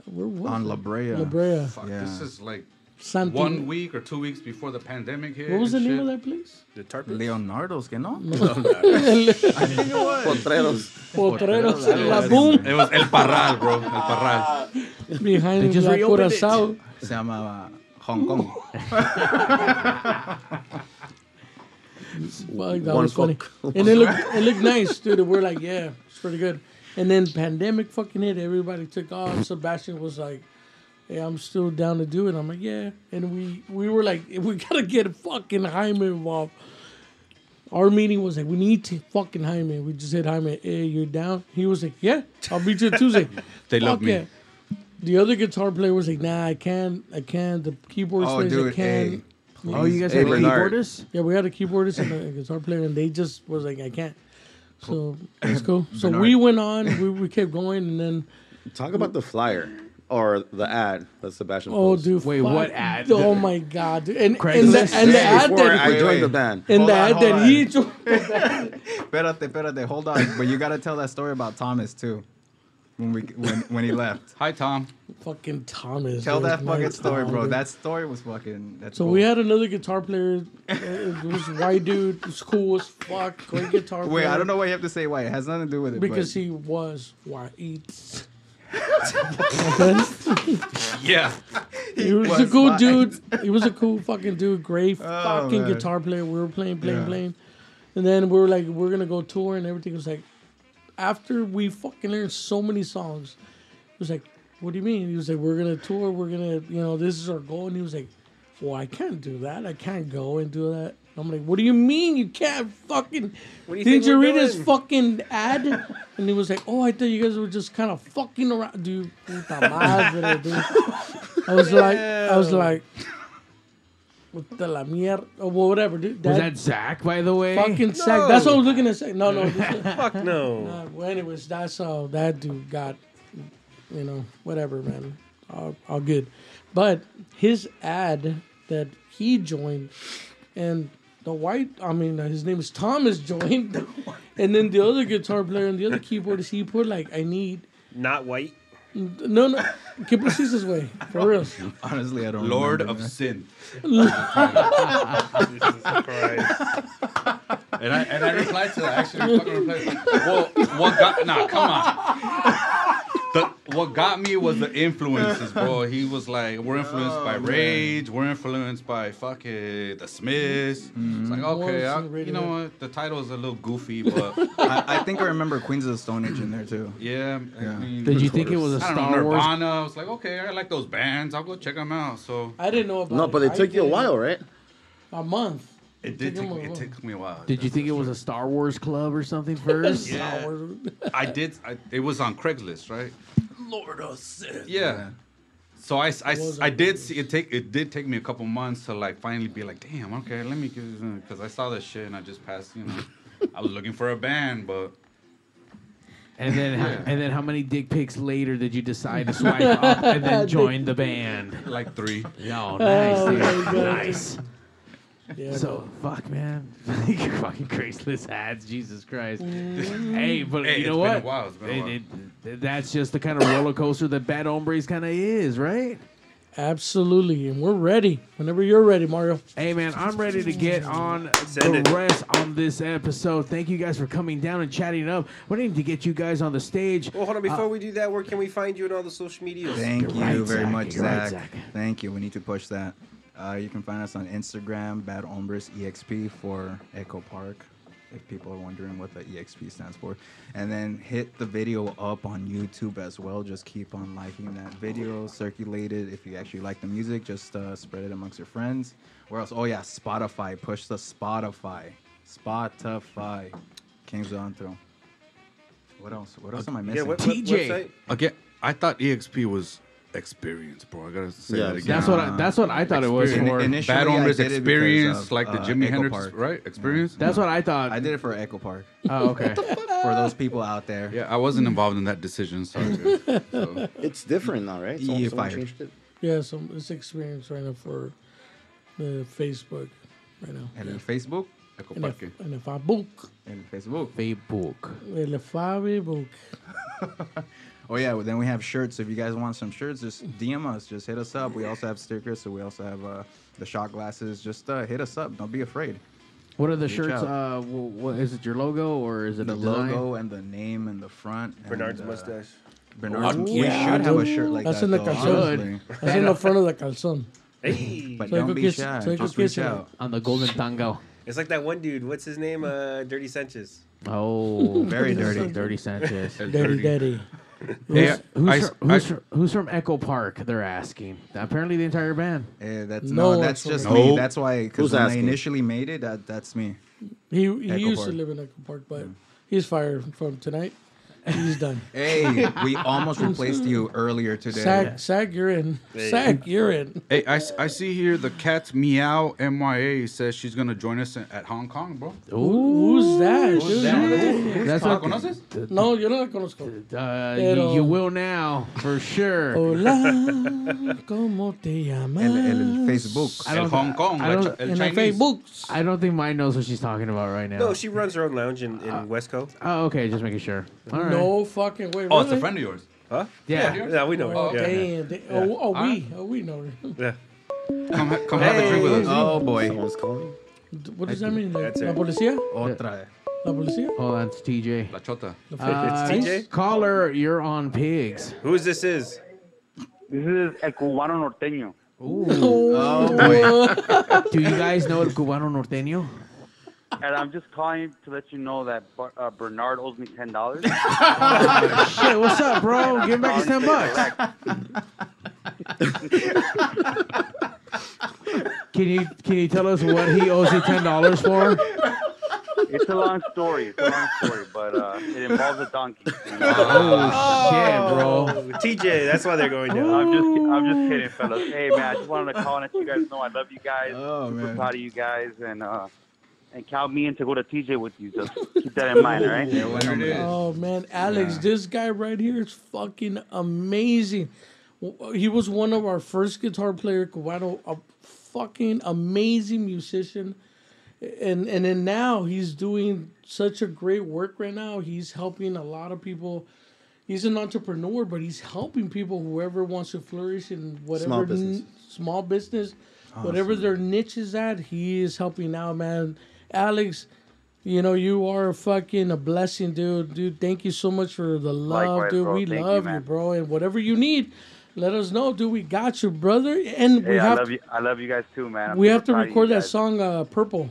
Where was On it? La Brea. La Brea. fuck, Yeah. this is like Santi- one week or two weeks before the pandemic hit. What was the and name of that place? The tar pits? Leonardo's, que no? Potreros. Potreros, Potreros, La yeah. Boom, It was El Parral, bro. El Parral. behind They just La reopened it. Curazao. Se llama Hong Kong. Fuck, that One was funny. And it looked it looked nice, dude. We're like, yeah, it's pretty good. And then pandemic fucking hit. Everybody took off. Sebastian was like, "Hey, I'm still down to do it." I'm like, "Yeah." And we we were like, "We gotta get fucking Jaime involved." Our meeting was like, "We need to fucking Jaime." We just said, "Jaime, eh, hey, you're down." He was like, "Yeah, I'll meet you Tuesday." They love me. yeah. The other guitar player was like, "Nah, I can't. I can't." The keyboard Oh, players, I can't. hey, oh, you guys Hey, have Bernard. keyboardists. Yeah, we had a keyboardist and a guitar player, and they just was like, I can't. So that's cool. So Bernard. we went on, we, we kept going, and then Talk about the flyer or the ad that Sebastian. oh, posted. dude, Wait, fuck. what ad? Oh my god, dude. and and the, Craigslist? and the ad before that I joined wait. the band. and Hold the on, ad that on. he joined. Espérate, espérate, hold on. But you gotta tell that story about Thomas too. When we when when he left. Hi, Tom. fucking Thomas. Tell that fucking story, God, bro. dude. That story was fucking. That's So cool. we had another guitar player. uh, It was white dude. It was cool as fuck. Great guitar player. Wait, I don't know why you have to say white. It has nothing to do with it. Because but- he was white. Yeah. He was, was a cool white. dude. He was a cool fucking dude. Great Oh, fucking man. guitar player. We were playing, playing, Yeah. playing. And then we were like, we're gonna go tour and everything. It was like, after we fucking learned so many songs, it was like, what do you mean? He was like, we're gonna tour. We're gonna, you know, this is our goal. And he was like, well, I can't do that. I can't go and do that. I'm like, what do you mean you can't fucking? What do you Did think you we're read his fucking ad? And he was like, oh, I thought you guys were just kind of fucking around, dude. Puta madre, dude. I was like, I was like, puta la mierda, or whatever, dude. Was that Zach, by the way? fucking sack? That's what I was looking to say. No, no. Fuck no. Nah, well, anyways, that's how that dude got, you know, whatever, man. All, all good. But his ad that he joined, and the white, I mean, uh, his name is Thomas joined, and then the other guitar player and the other keyboardist, he put like, I need, Not white. no, no, keep que precisas, way, for real. honestly, I don't. Lord of man. Sin. Jesus Christ. And I and I replied to that. Actually, fucking replied. Well, what got? Nah, come on. The, what got me was the influences, bro. He was like, we're influenced by oh, Rage. We're influenced by fucking the Smiths. It's mm-hmm. like, okay, I, you know what? The title is a little goofy, but I, I think I remember Queens of the Stone Age in there too. yeah. I Yeah. mean, Did you think it was a I don't know, Star Wars? Nirvana. I was like, okay, I like those bands. I'll go check them out. So I didn't know about No, it. but it I took you a while, right? A month. It did took take me. a It while. took me a while. Did you think it was a Star Wars club or something first? Yeah. I did. I, it was on Craigslist, right? Lord of Sin. Yeah. So I, I, Was I on did see it take it did take me a couple months to like finally be like damn okay let me because I saw this shit and I just passed you know I was looking for a band but And then, and then, how many dick pics later did you decide to swipe up and then join the band? like three No, nice, Oh dude. nice. Yeah, So fuck, man, You're fucking Craigslist ads, Jesus Christ. Mm-hmm. Hey, but Hey, you know it's what? been a while, it's been a It- while. it- that's just the kind of roller coaster that Bad Hombres kind of is, right? absolutely. And we're ready. Whenever you're ready, Mario. Hey man, I'm ready to get on Send the it. rest on this episode. Thank you guys for coming down and chatting up. We need to get you guys on the stage. Well, hold on. Before uh, we do that, where can we find you on all the social medias? Thank You're you right, very Zach. much, You're right, Zach. Zach. Thank you. We need to push that. Uh, you can find us on Instagram, Bad Hombres EXP for Echo Park, if people are wondering what the EXP stands for. And then hit the video up on YouTube as well. Just keep on liking that video, circulate it. If you actually like the music, just uh, spread it amongst your friends. Where else? Oh, yeah, Spotify. Push the Spotify. Spotify. Kings on through. What else? What else am I missing? Again, I thought EXP was experience, bro. I gotta say Yeah, that again. That's what I- that's what I thought it was Experience. for. Initially, Bad I Hombres did it because experience, of, like the uh, Jimi Echo Hendrix, Park. right? Experience. That's what I thought. I did it for Echo Park. Oh, okay. for those people out there. Yeah, I wasn't involved in that decision. Sorry. guys. So. It's different now, right? You Someone- fired. someone changed it. Yeah, so it's experience right now for the Facebook right now. And then Facebook. Echo En el, Parque. en el Facebook. And Facebook. Facebook. El Facebook. Oh yeah, well, then we have shirts. If you guys want some shirts, just DM us. Just hit us up. We also have stickers. So we also have uh, the shot glasses. Just uh, hit us up. Don't be afraid. What are the Reach shirts? out. Uh, wh- what is it? Your logo or is it the a logo and the name in the front. and, Bernard's uh, mustache. Bernard's. Oh, we yeah, should have a dude. shirt like that. That's that. in the though, calzone. honestly. That's in the front of the calzone. Hey. But So you don't be kiss- shy. so you Just reach kiss it. out. On the golden tango. It's like that one dude. What's his name? Uh, Dirty Sanchez. Oh, Very dirty. dirty Sanchez. El Daddy, dirty. daddy. Hey, Who's, I- fr- I- who's, fr- who's from Echo Park? They're asking. Apparently, the entire band. Eh, that's No no, one's that's just me. Park. That's why, Who's because when I asking? initially made it, that that's me. He he Echo used Park. to live in Echo Park, but he's fired from tonight. He's done. Hey, we almost replaced you earlier today. Sag, Sag, you're in. Hey. Sag, you're in. Hey, I, I see here the cat's meow MYA says she's gonna join us in- at Hong Kong, bro. Who's that? dude? that? That's ¿La what. conoces? No, yo no la conozco. Uh, Pero- you, you will now for sure. Hola, ¿cómo te llamas? El, el Facebook. I El Hong Kong, I don't- el En el Facebook. I don't think mine knows what she's talking about right now. No, she runs her own lounge in, in West Coast. Oh, okay, just making sure. All right. No fucking way. Oh, it's a friend of yours. Huh? Yeah. Yeah, we know. Oh, it. Yeah. damn, damn. Oh, oh, we, oh, we know her. Yeah. Come, ha- come have a drink with us. Oh boy. Someone's calling. What does that mean? La, That's la it. policía? Otra. La policía? Hold on, it's TJ. La chota. Uh, It's TJ? Caller, you're on pigs. Who's this is? This is El Cubano Norteño. Oh boy. Do you guys know El Cubano Norteño? And I'm just calling to let you know that Bar- uh, Bernard owes me $10. Shit, what's up, bro? Give him back his 10 bucks. Can you can you tell us what he owes you ten dollars for? It's a long story. It's a long story, but uh, it involves a donkey. Oh, shit, bro. TJ, that's why they're going down. I'm just, I'm just kidding, fellas. Hey, man, I just wanted to call and let you guys know I love you guys. Oh, Super man. proud of you guys, and uh, and count me in to go to TJ with you. Just keep that in mind, all right? Yeah, bueno, There it man. is. Oh man, Alex, Yeah. this guy right here is fucking amazing. Uh, he was one of our first guitar player, Cubano, a fucking amazing musician. And and then now he's doing such a great work right now. He's helping a lot of people. He's an entrepreneur, but he's helping people whoever wants to flourish in whatever Small n- business. small business, whatever their niche is at. He is helping out, man. Alex, you know, you are fucking a blessing, dude. Dude, thank you so much for the love, Likewise, dude. bro. We Thank love you, man. bro. And whatever you need, let us know, dude. We got you, brother. And we Hey, I have love you. I love you guys too, man. I'm we have to proud of you record that song, uh, Purple.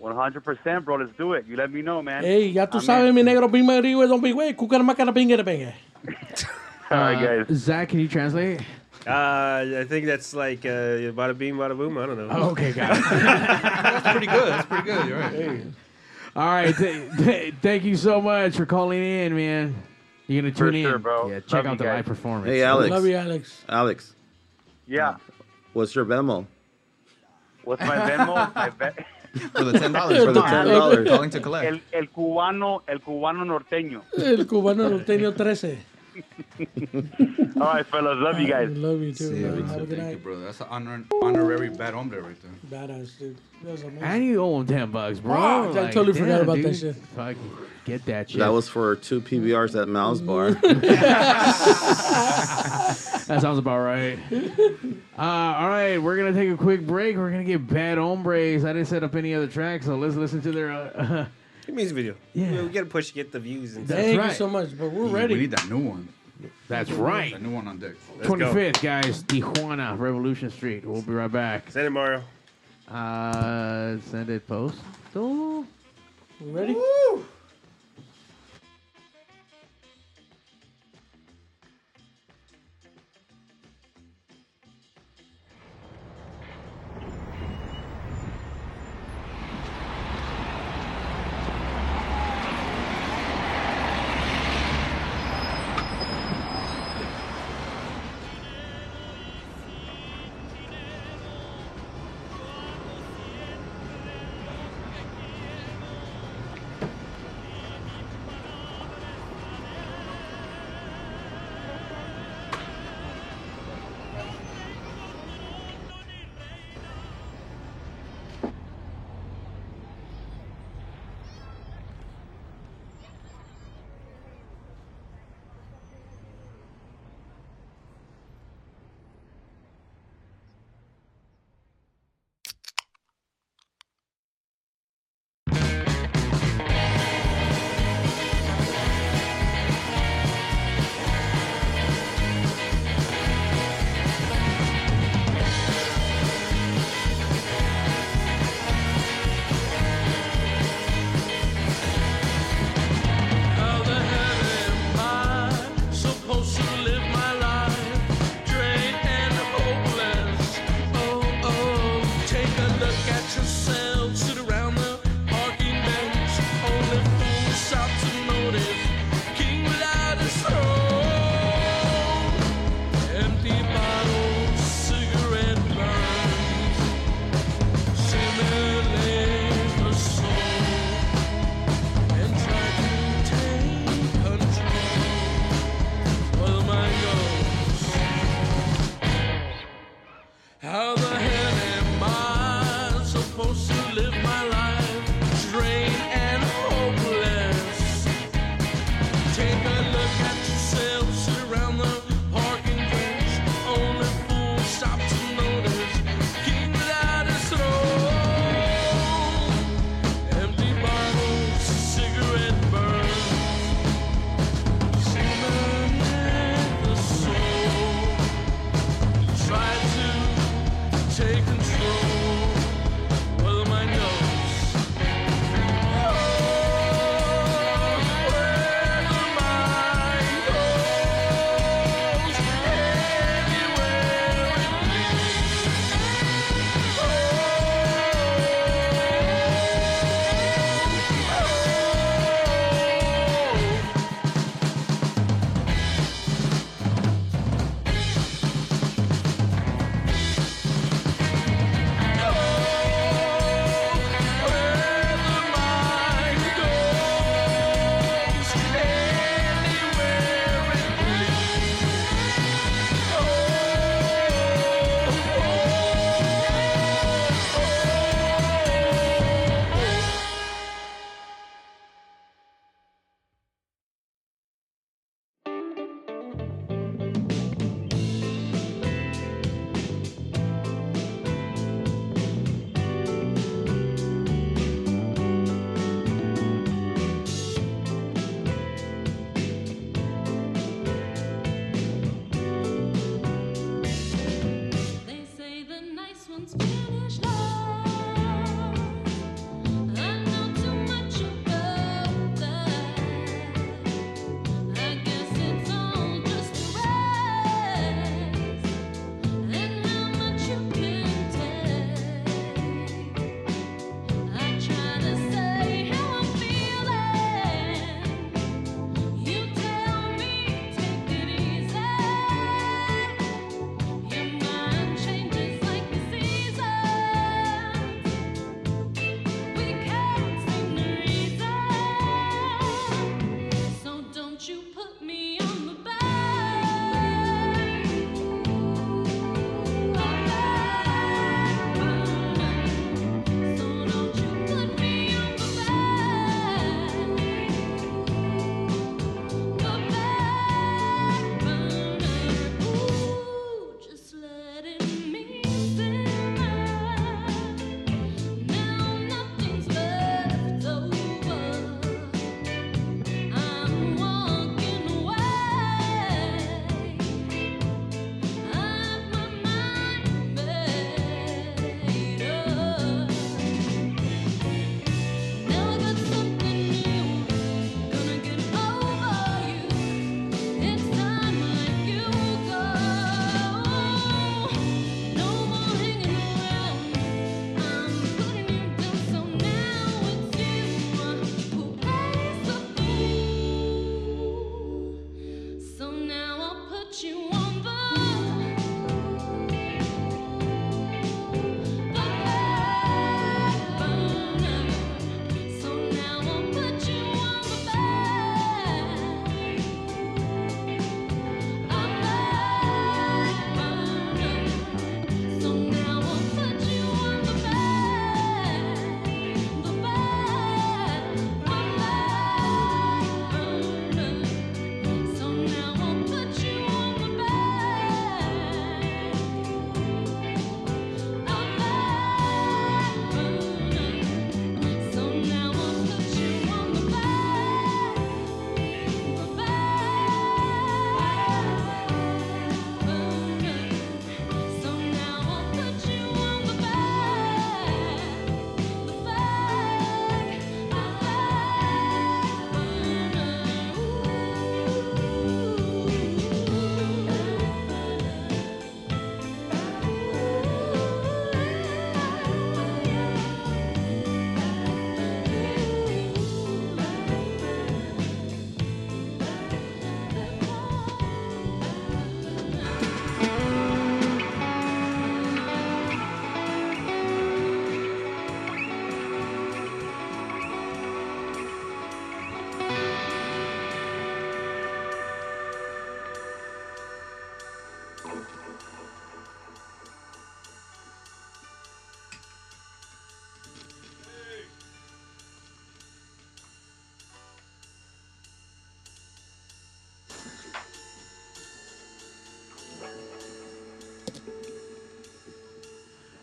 100%, bro. Let's do it. You let me know, man. Hey, ya tú I'm sabes, in. mi negro, bing, bing, bing, don't be way, cucaramácara, bing, bing, bing. All right, Uh, guys. Zach, can you translate? Uh, I think that's like uh, bada beam, bada boom. I don't know. Oh, okay, got it. That's pretty good. That's pretty good. You're right. All right, th- th- thank you so much for calling in, man. You're gonna For tune sure, in, bro. Yeah, check Love out the guys. live performance. Hey, Alex. Love you, Alex. Alex, Yeah. what's your Venmo? What's my Venmo? my ve- For the ten dollars. For the $10. Calling to collect. el, el cubano, el cubano norteño. El cubano norteño 13. All right, fellas. Love you I guys. love you too, See you, man. man. Have a good Thank you, night. brother. That's an honor, honorary bad hombre right there. Badass, dude. That was amazing. And you owe him ten bucks, bro. Fuck, I totally forgot about that dude. shit. Fucking get that shit. That was for two PBRs at Mal's bar. That sounds about right. Uh, all right, we're gonna take a quick break. We're gonna get Bad Hombres. I didn't set up any other tracks, so let's listen to their. Uh, Your music video. Yeah. We, we gotta push to get the views and Thank right. you so much, but we're ready. We need that new one. That's right. A new one on deck. 25th, guys. Tijuana, Revolution Street. We'll be right back. Send it, Mario. Uh, send it post. Ready? Woo!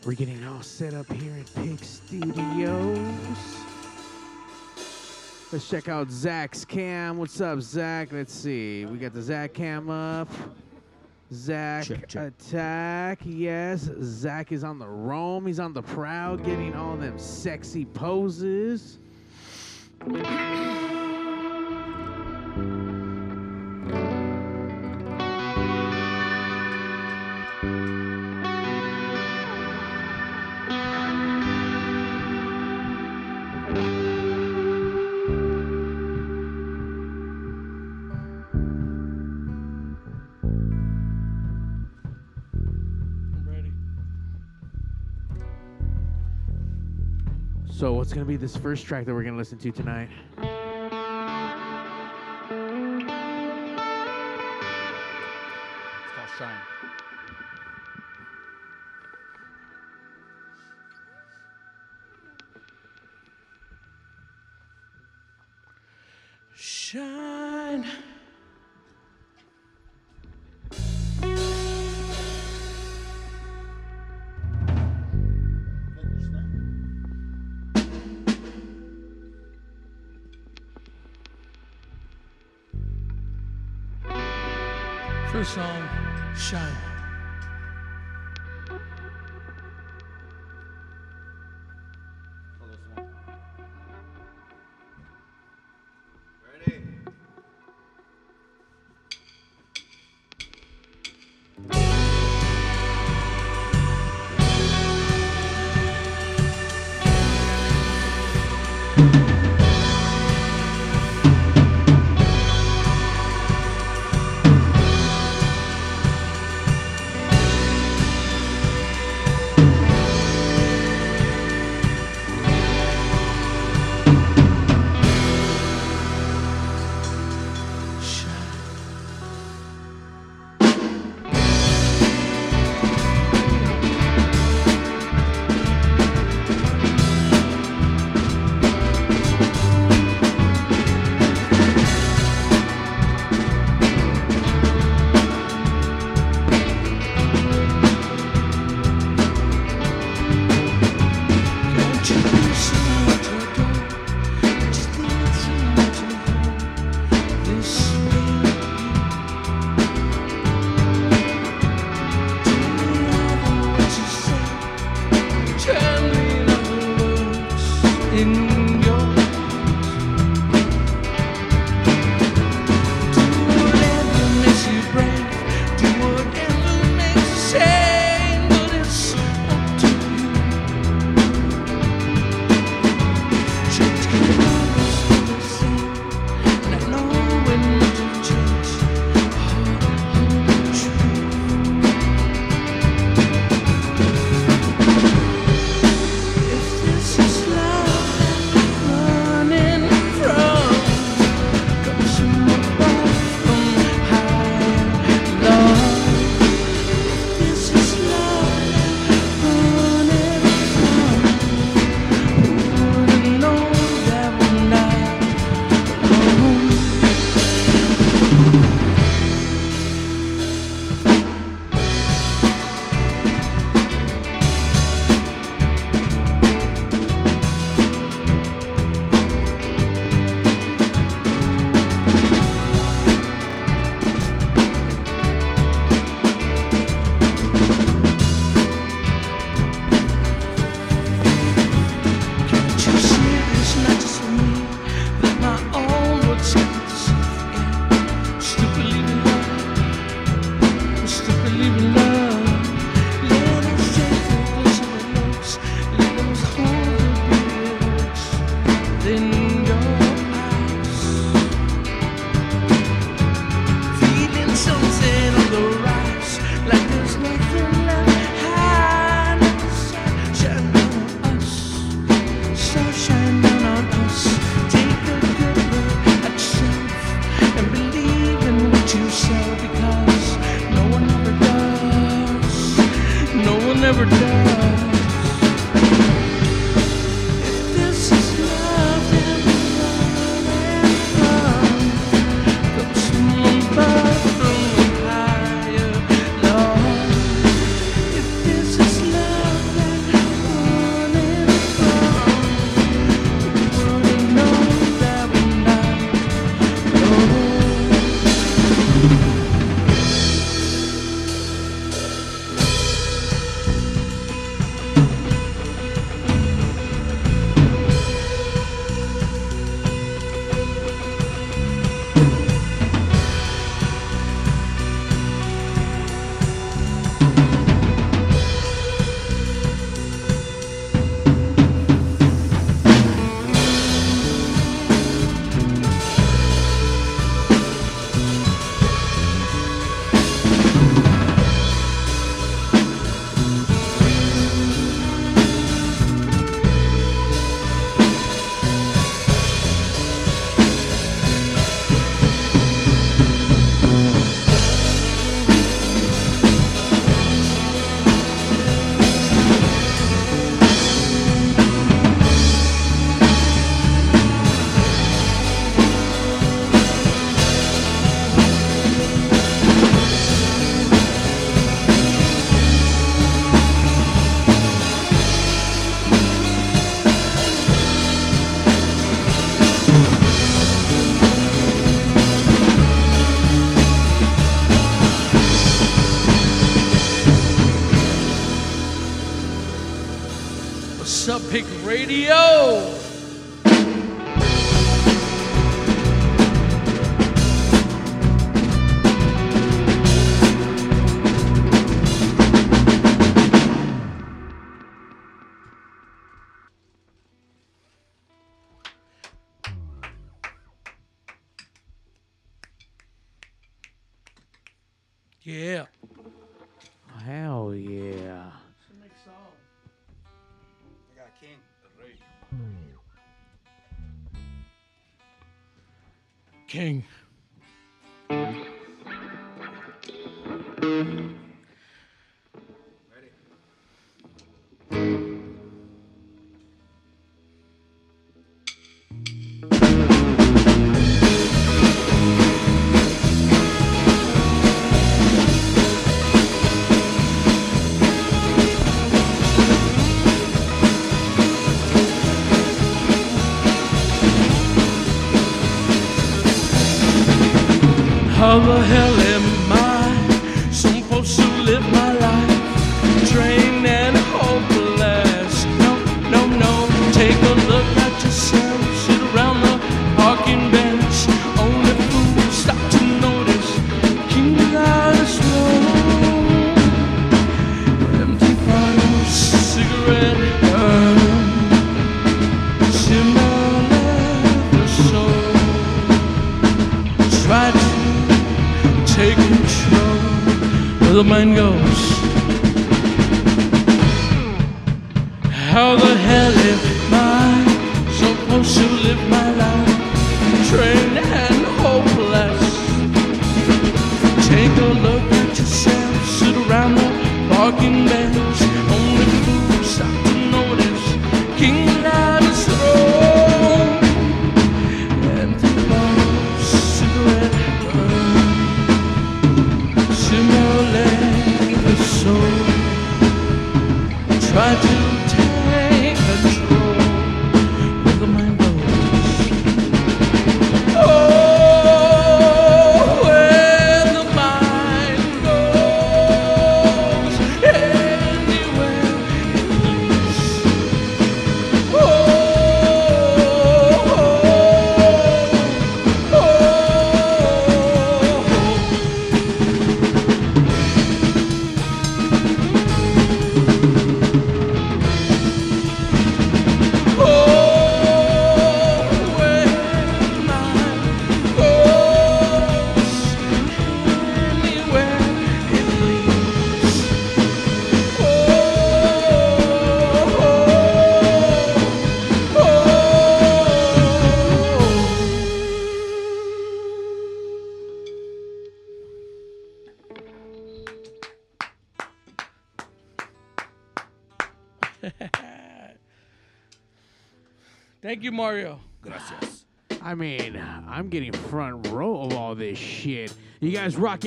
We're getting all set up here at Pig Studios. Let's check out Zach's cam. What's up, Zach? Let's see. We got the Zach cam up. Zach attack. Yes, Zach is on the roam. He's on the prowl, getting all them sexy poses. What's gonna be this first track that we're gonna listen to tonight? Radio. How the hell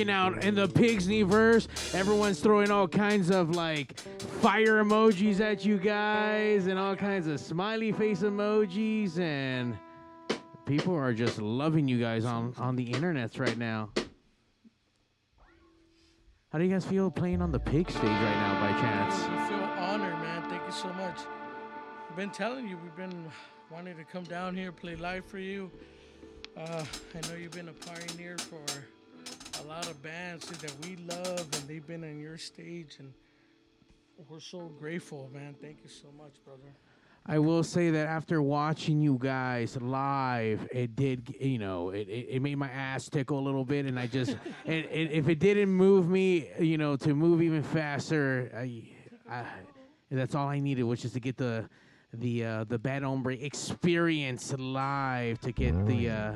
out in the Pigs knee verse. Everyone's throwing all kinds of like fire emojis at you guys and all kinds of smiley face emojis and people are just loving you guys on on the internets right now. How do you guys feel playing on the pig stage right now by chance? I feel honored, man. Thank you so much. I've been telling you, we've been wanting to come down here, play live for you. Uh, I know you've been a pioneer for a lot of bands that we love, and they've been on your stage, and we're so grateful, man. Thank you so much, brother. I will say that after watching you guys live, it did, you know, it, it, it made my ass tickle a little bit, and I just, it, it, if it didn't move me, you know, to move even faster, I, I, that's all I needed was just to get the, the, uh, the Bad Hombre experience live to get the, uh,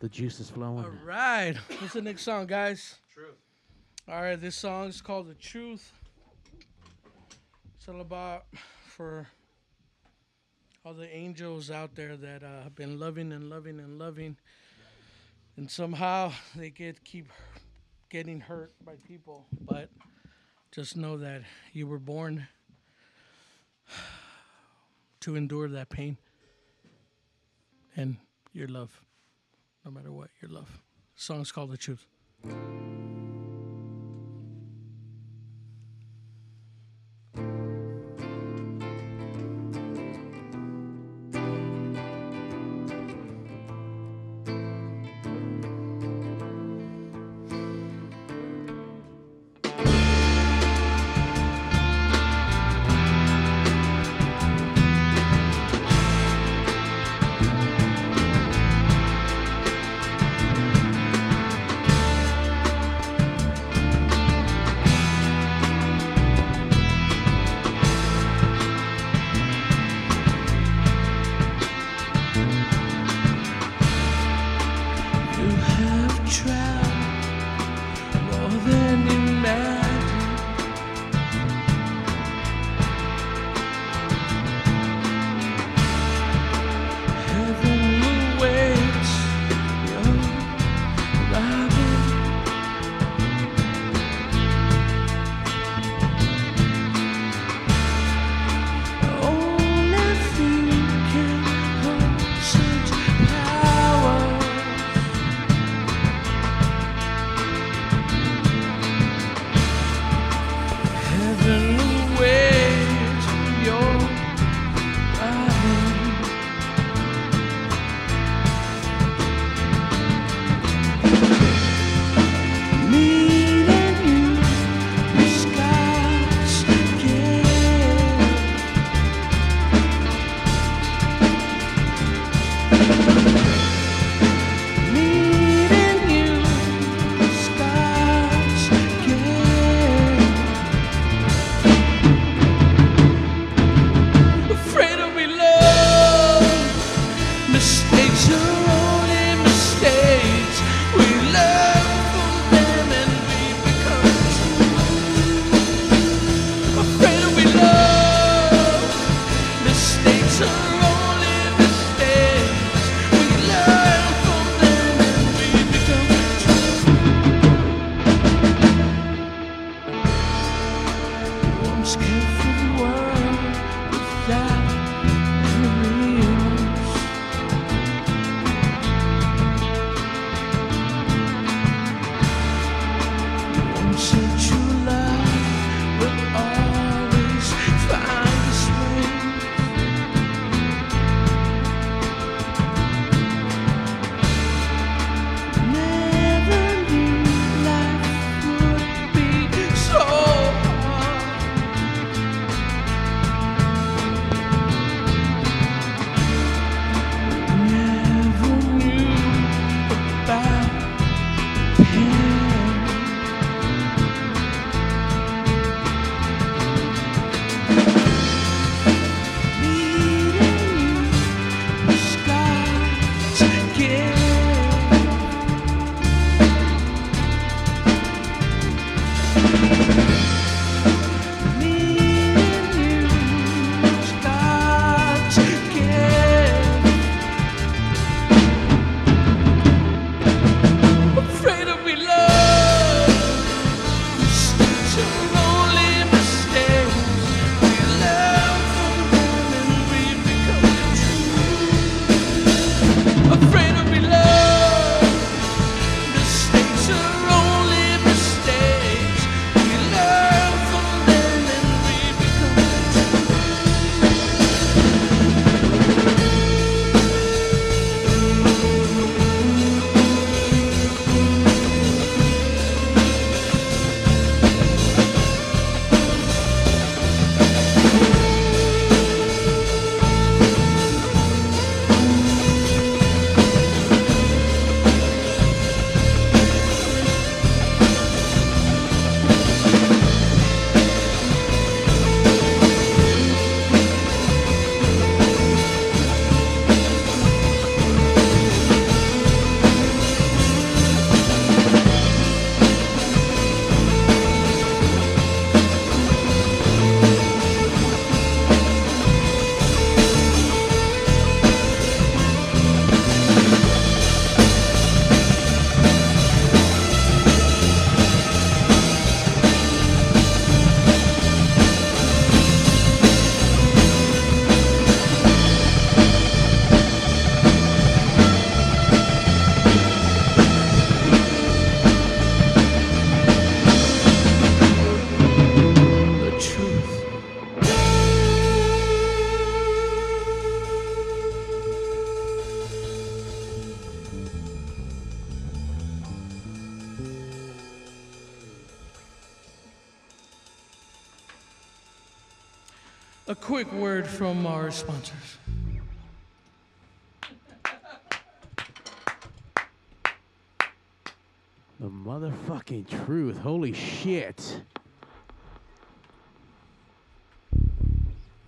the juice is flowing. All right, what's the next song, guys? Truth. All right, this song is called "The Truth." It's all about for all the angels out there that uh, have been loving and loving and loving, and somehow they get keep getting hurt by people. But just know that you were born to endure that pain, and your love, no matter what, your love. The song's called "The Truth." Holy shit.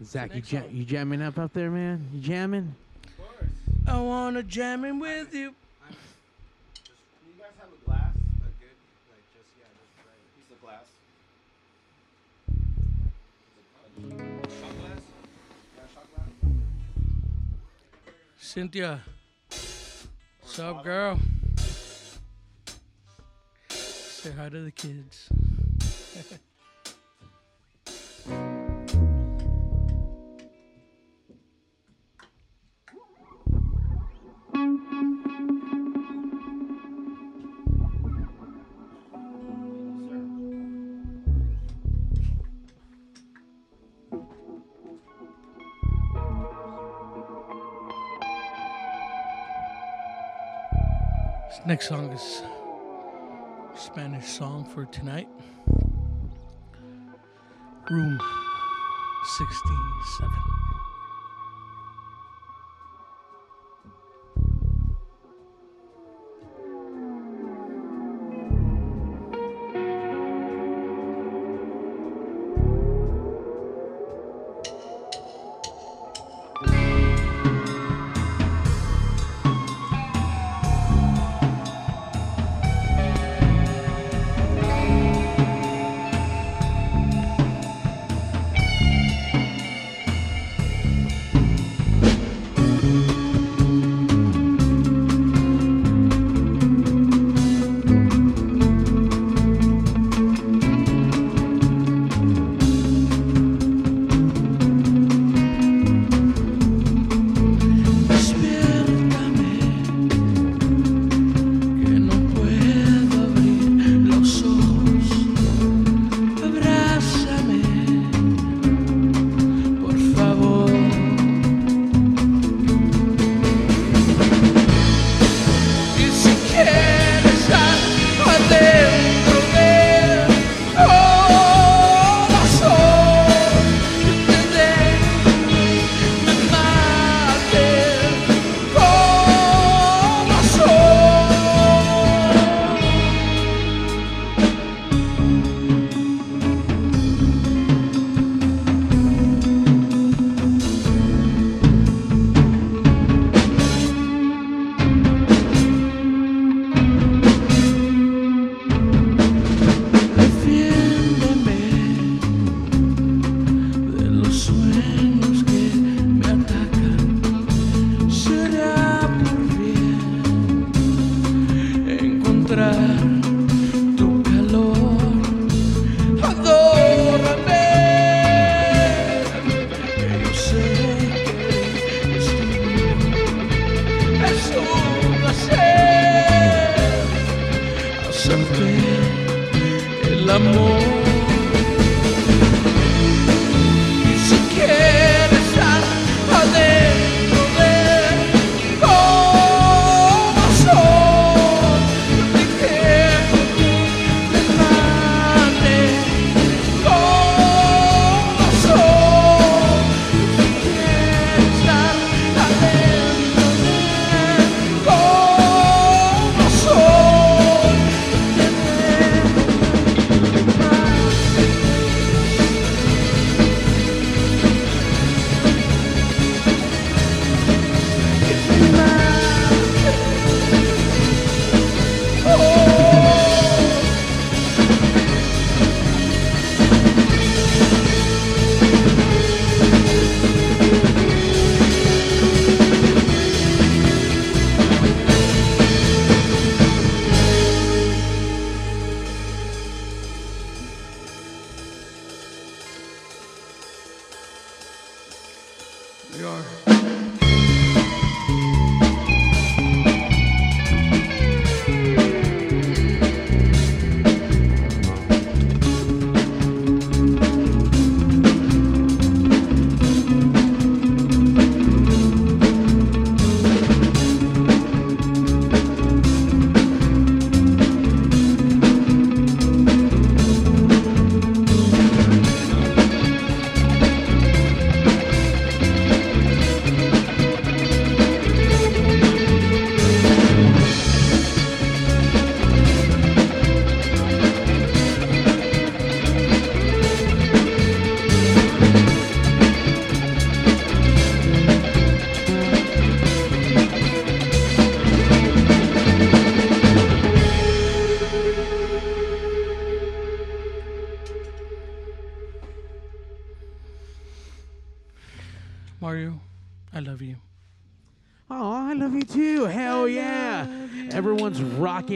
Zach, you, jam- you jamming up up there, man? You jamming? Of course. I wanna jamming with you. Cynthia, what's up, girl? Say hi to the kids. next song is Spanish song for tonight. Room 67.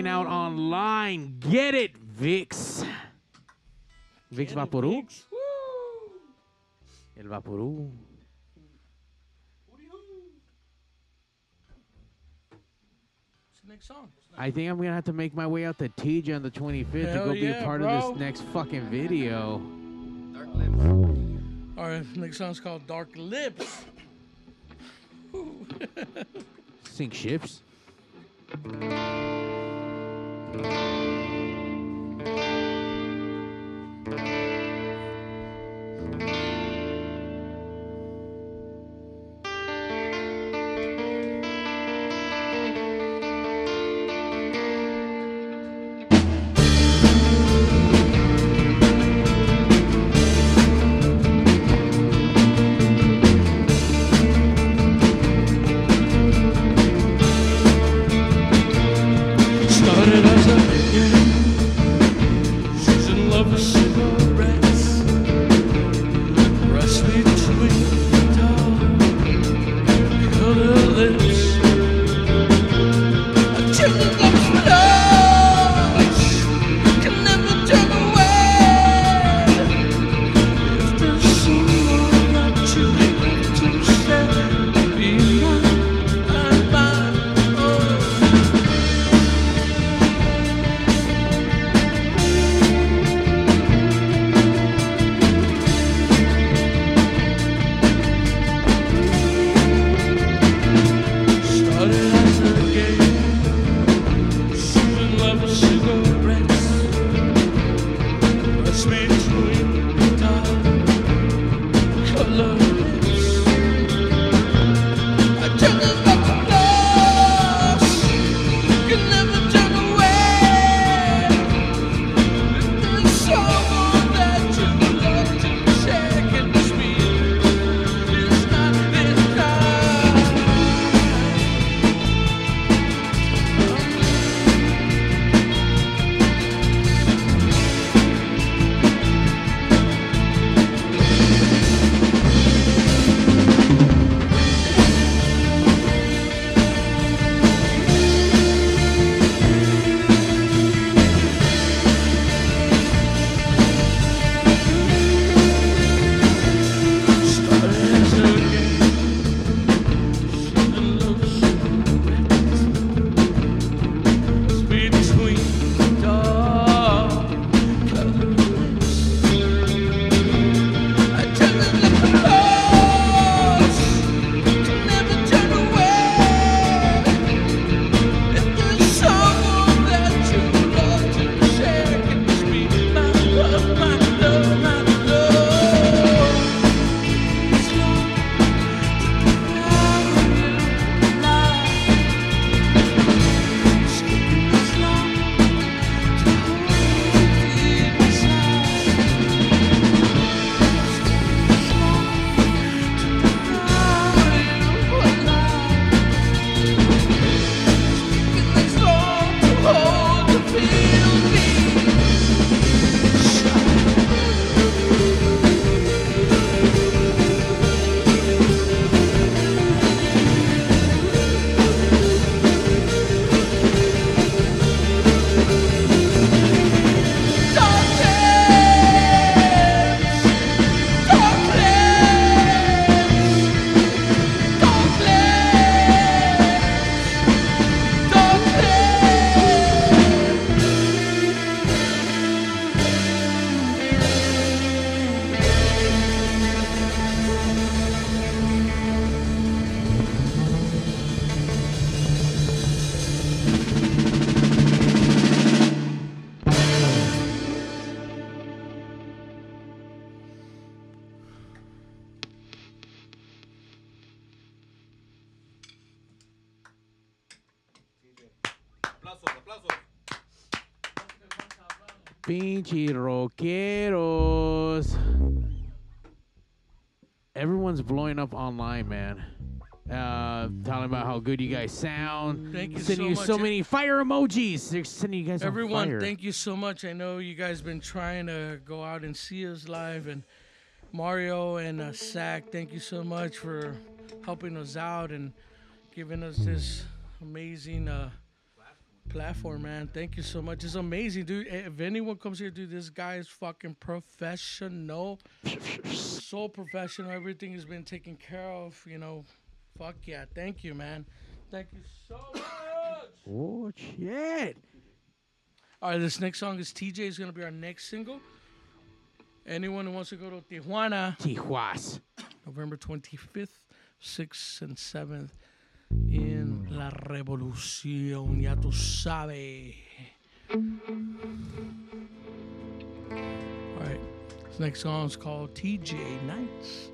out online. Get it, VIX. VIX Get Vaporú. Vix. El Vaporú. next song. I think I'm gonna have to make my way out to TJ on the 25th Hell to go yeah, be a part bro. of this next fucking video. Dark lips. All right, next song's called Dark Lips. Sink ships. Música love the good you guys sound. Thank you sending so you much. so many fire emojis. They're sending you guys Everyone, thank you so much. I know you guys been trying to go out and see us live, and Mario and uh, thank you so much for helping us out and giving us this amazing. Uh, platform, man. Thank you so much. It's amazing, dude. If anyone comes here, dude, this guy is fucking professional. so professional. Everything has been taken care of, you know fuck yeah. Thank you, man. Thank you so much. Oh shit! All right, this next song is TJ. is gonna be our next single. Anyone who wants to go to Tijuana, Tijuas, November twenty fifth, sixth and seventh in La Revolución. Ya tú sabes. All right, this next song is called TJ Nights.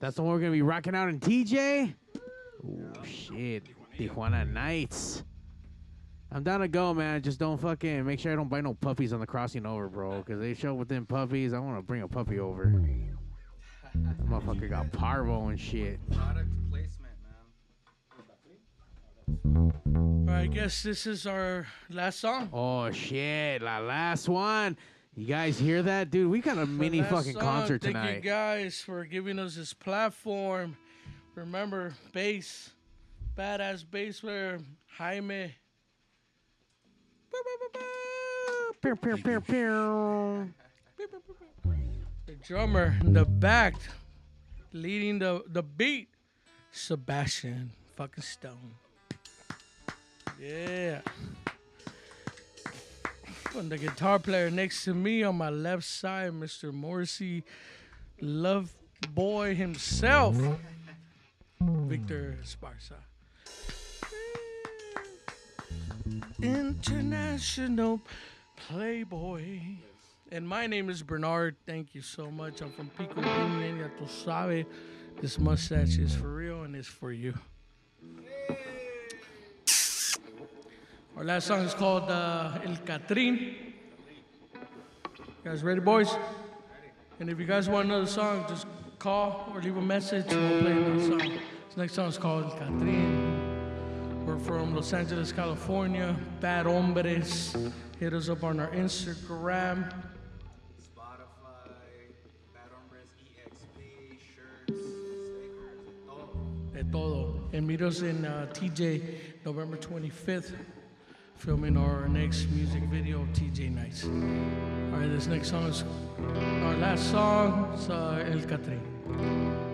That's the one we're gonna be rocking out in TJ. Oh shit, Tijuana Nights. I'm down to go, man. Just don't fucking make sure I don't buy no puppies on the crossing over, bro. Because they show up with them puppies. I want to bring a puppy over. Motherfucker got parvo and shit. Product placement, All right, I guess this is our last song. Oh shit, la last one. You guys hear that, dude? We got a mini fucking song. concert Thank tonight. Thank you guys for giving us this platform. Remember, bass, badass bass player Jaime. Pew, pew, pew, pew. The drummer in the back, leading the the beat, Sebastian fucking Stone. Yeah. And the guitar player next to me on my left side, Mr. Morrissey, Love Boy himself, Victor Esparza. International Playboy. And my name is Bernard. Thank you so much. I'm from Pico Union. Ya tú sabes. This mustache is for real and it's for you. Our last song is called uh, El Catrín. You guys ready, boys? And if you guys want another song, just call or leave a message and we'll play another song. This next song is called El Catrín. We're from Los Angeles, California. Bad Hombres. Hit us up on our Instagram. Todo. And meet us in uh, TJ November 25th, filming our next music video, TJ Nights. All right, this next song is our last song, is, uh, El Catrín.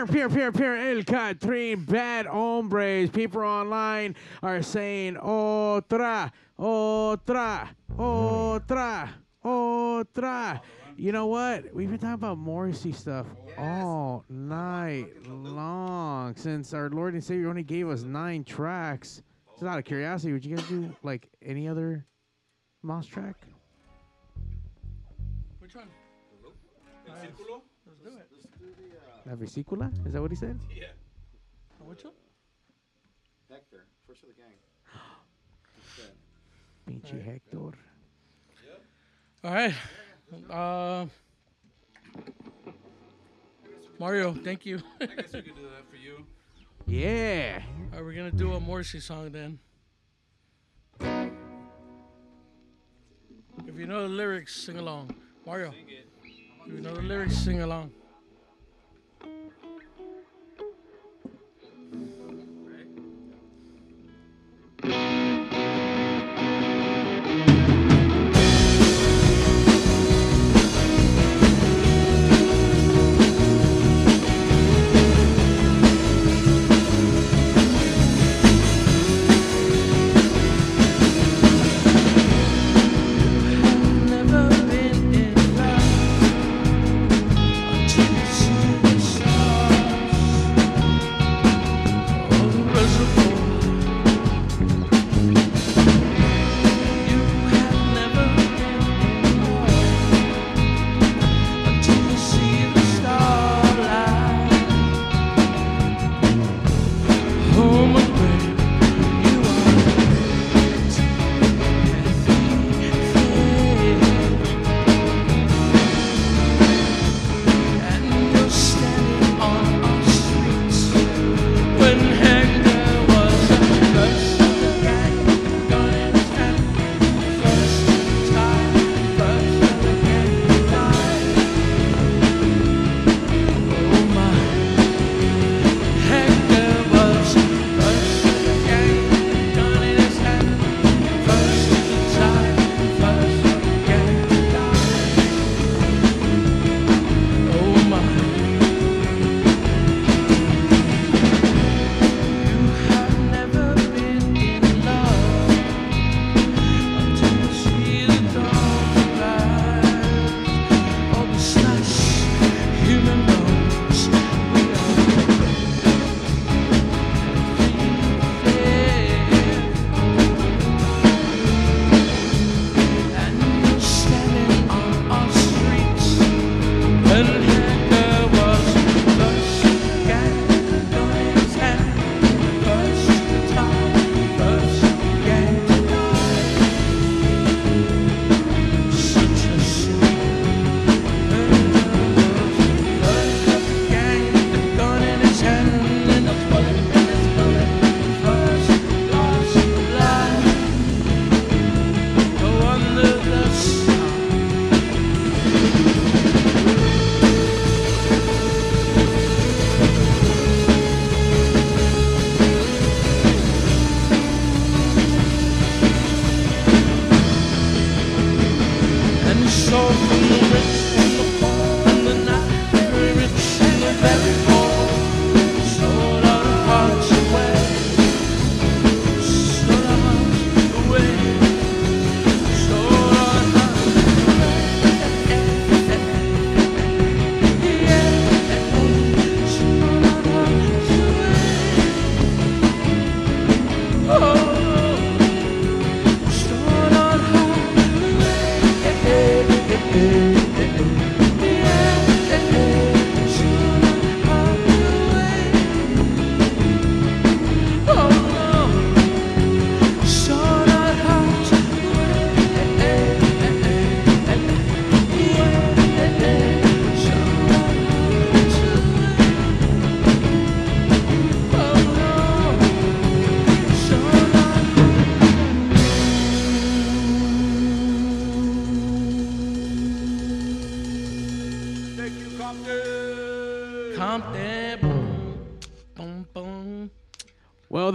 Pure, pure, pure, pure, El Catrín, bad hombres. People online are saying otra, otra, otra, otra. You know what? We've been talking about Morrissey stuff all night long since our Lord and Savior only gave us nine tracks. Just out of curiosity, would you guys do like any other mouse track? La vesícula? Is that what he said? Yeah. Which one? Hector, first of the gang. Pinche Hector. Yep. All right. Uh, Mario, thank you. I guess we could do that for you. Yeah. Are we gonna do a Morrissey song then? If you know the lyrics, sing along. Mario. If you know the lyrics, sing along.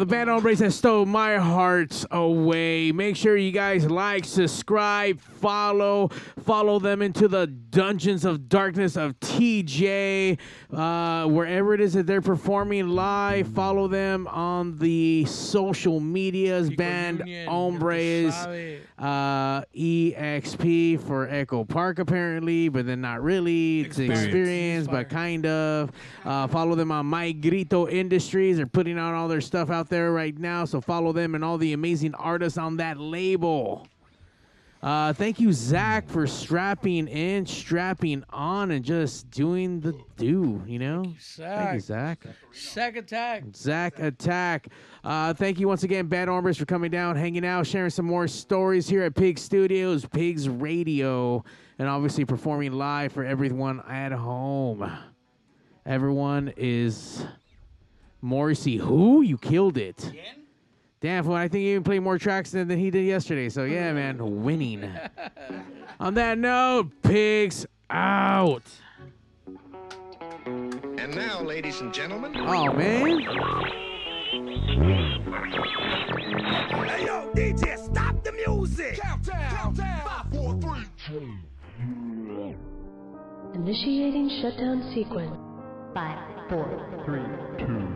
The band hombres that stole my heart away. Make sure you guys like, subscribe, follow, follow them into the dungeons of darkness of TJ, uh, wherever it is that they're performing live. Follow them on the social medias. band Union, hombres, uh, EXP for Echo Park apparently, but then not really. It's Experience. experience, but kind of. Uh, follow them on My Grito Industries. They're putting out all their stuff out there right now, so follow them and all the amazing artists on that label. Uh, thank you, Zach, for strapping in, strapping on, and just doing the do. You know, thank you, Zach. Sack attack. Zach Attack. Uh, thank you once again, Bad Armors, for coming down, hanging out, sharing some more stories here at Pig Studios, Pigs Radio, and obviously performing live for everyone at home. Everyone is Morrissey, who? You killed it. Damn, fool, I think he even played more tracks than, than he did yesterday. So yeah, man, winning. On that note, pigs out. And now, ladies and gentlemen. Oh man. Hey yo, DJ, stop the music! Countdown! Countdown! Five, four, three, two. Initiating shutdown sequence. Five, four, three, two,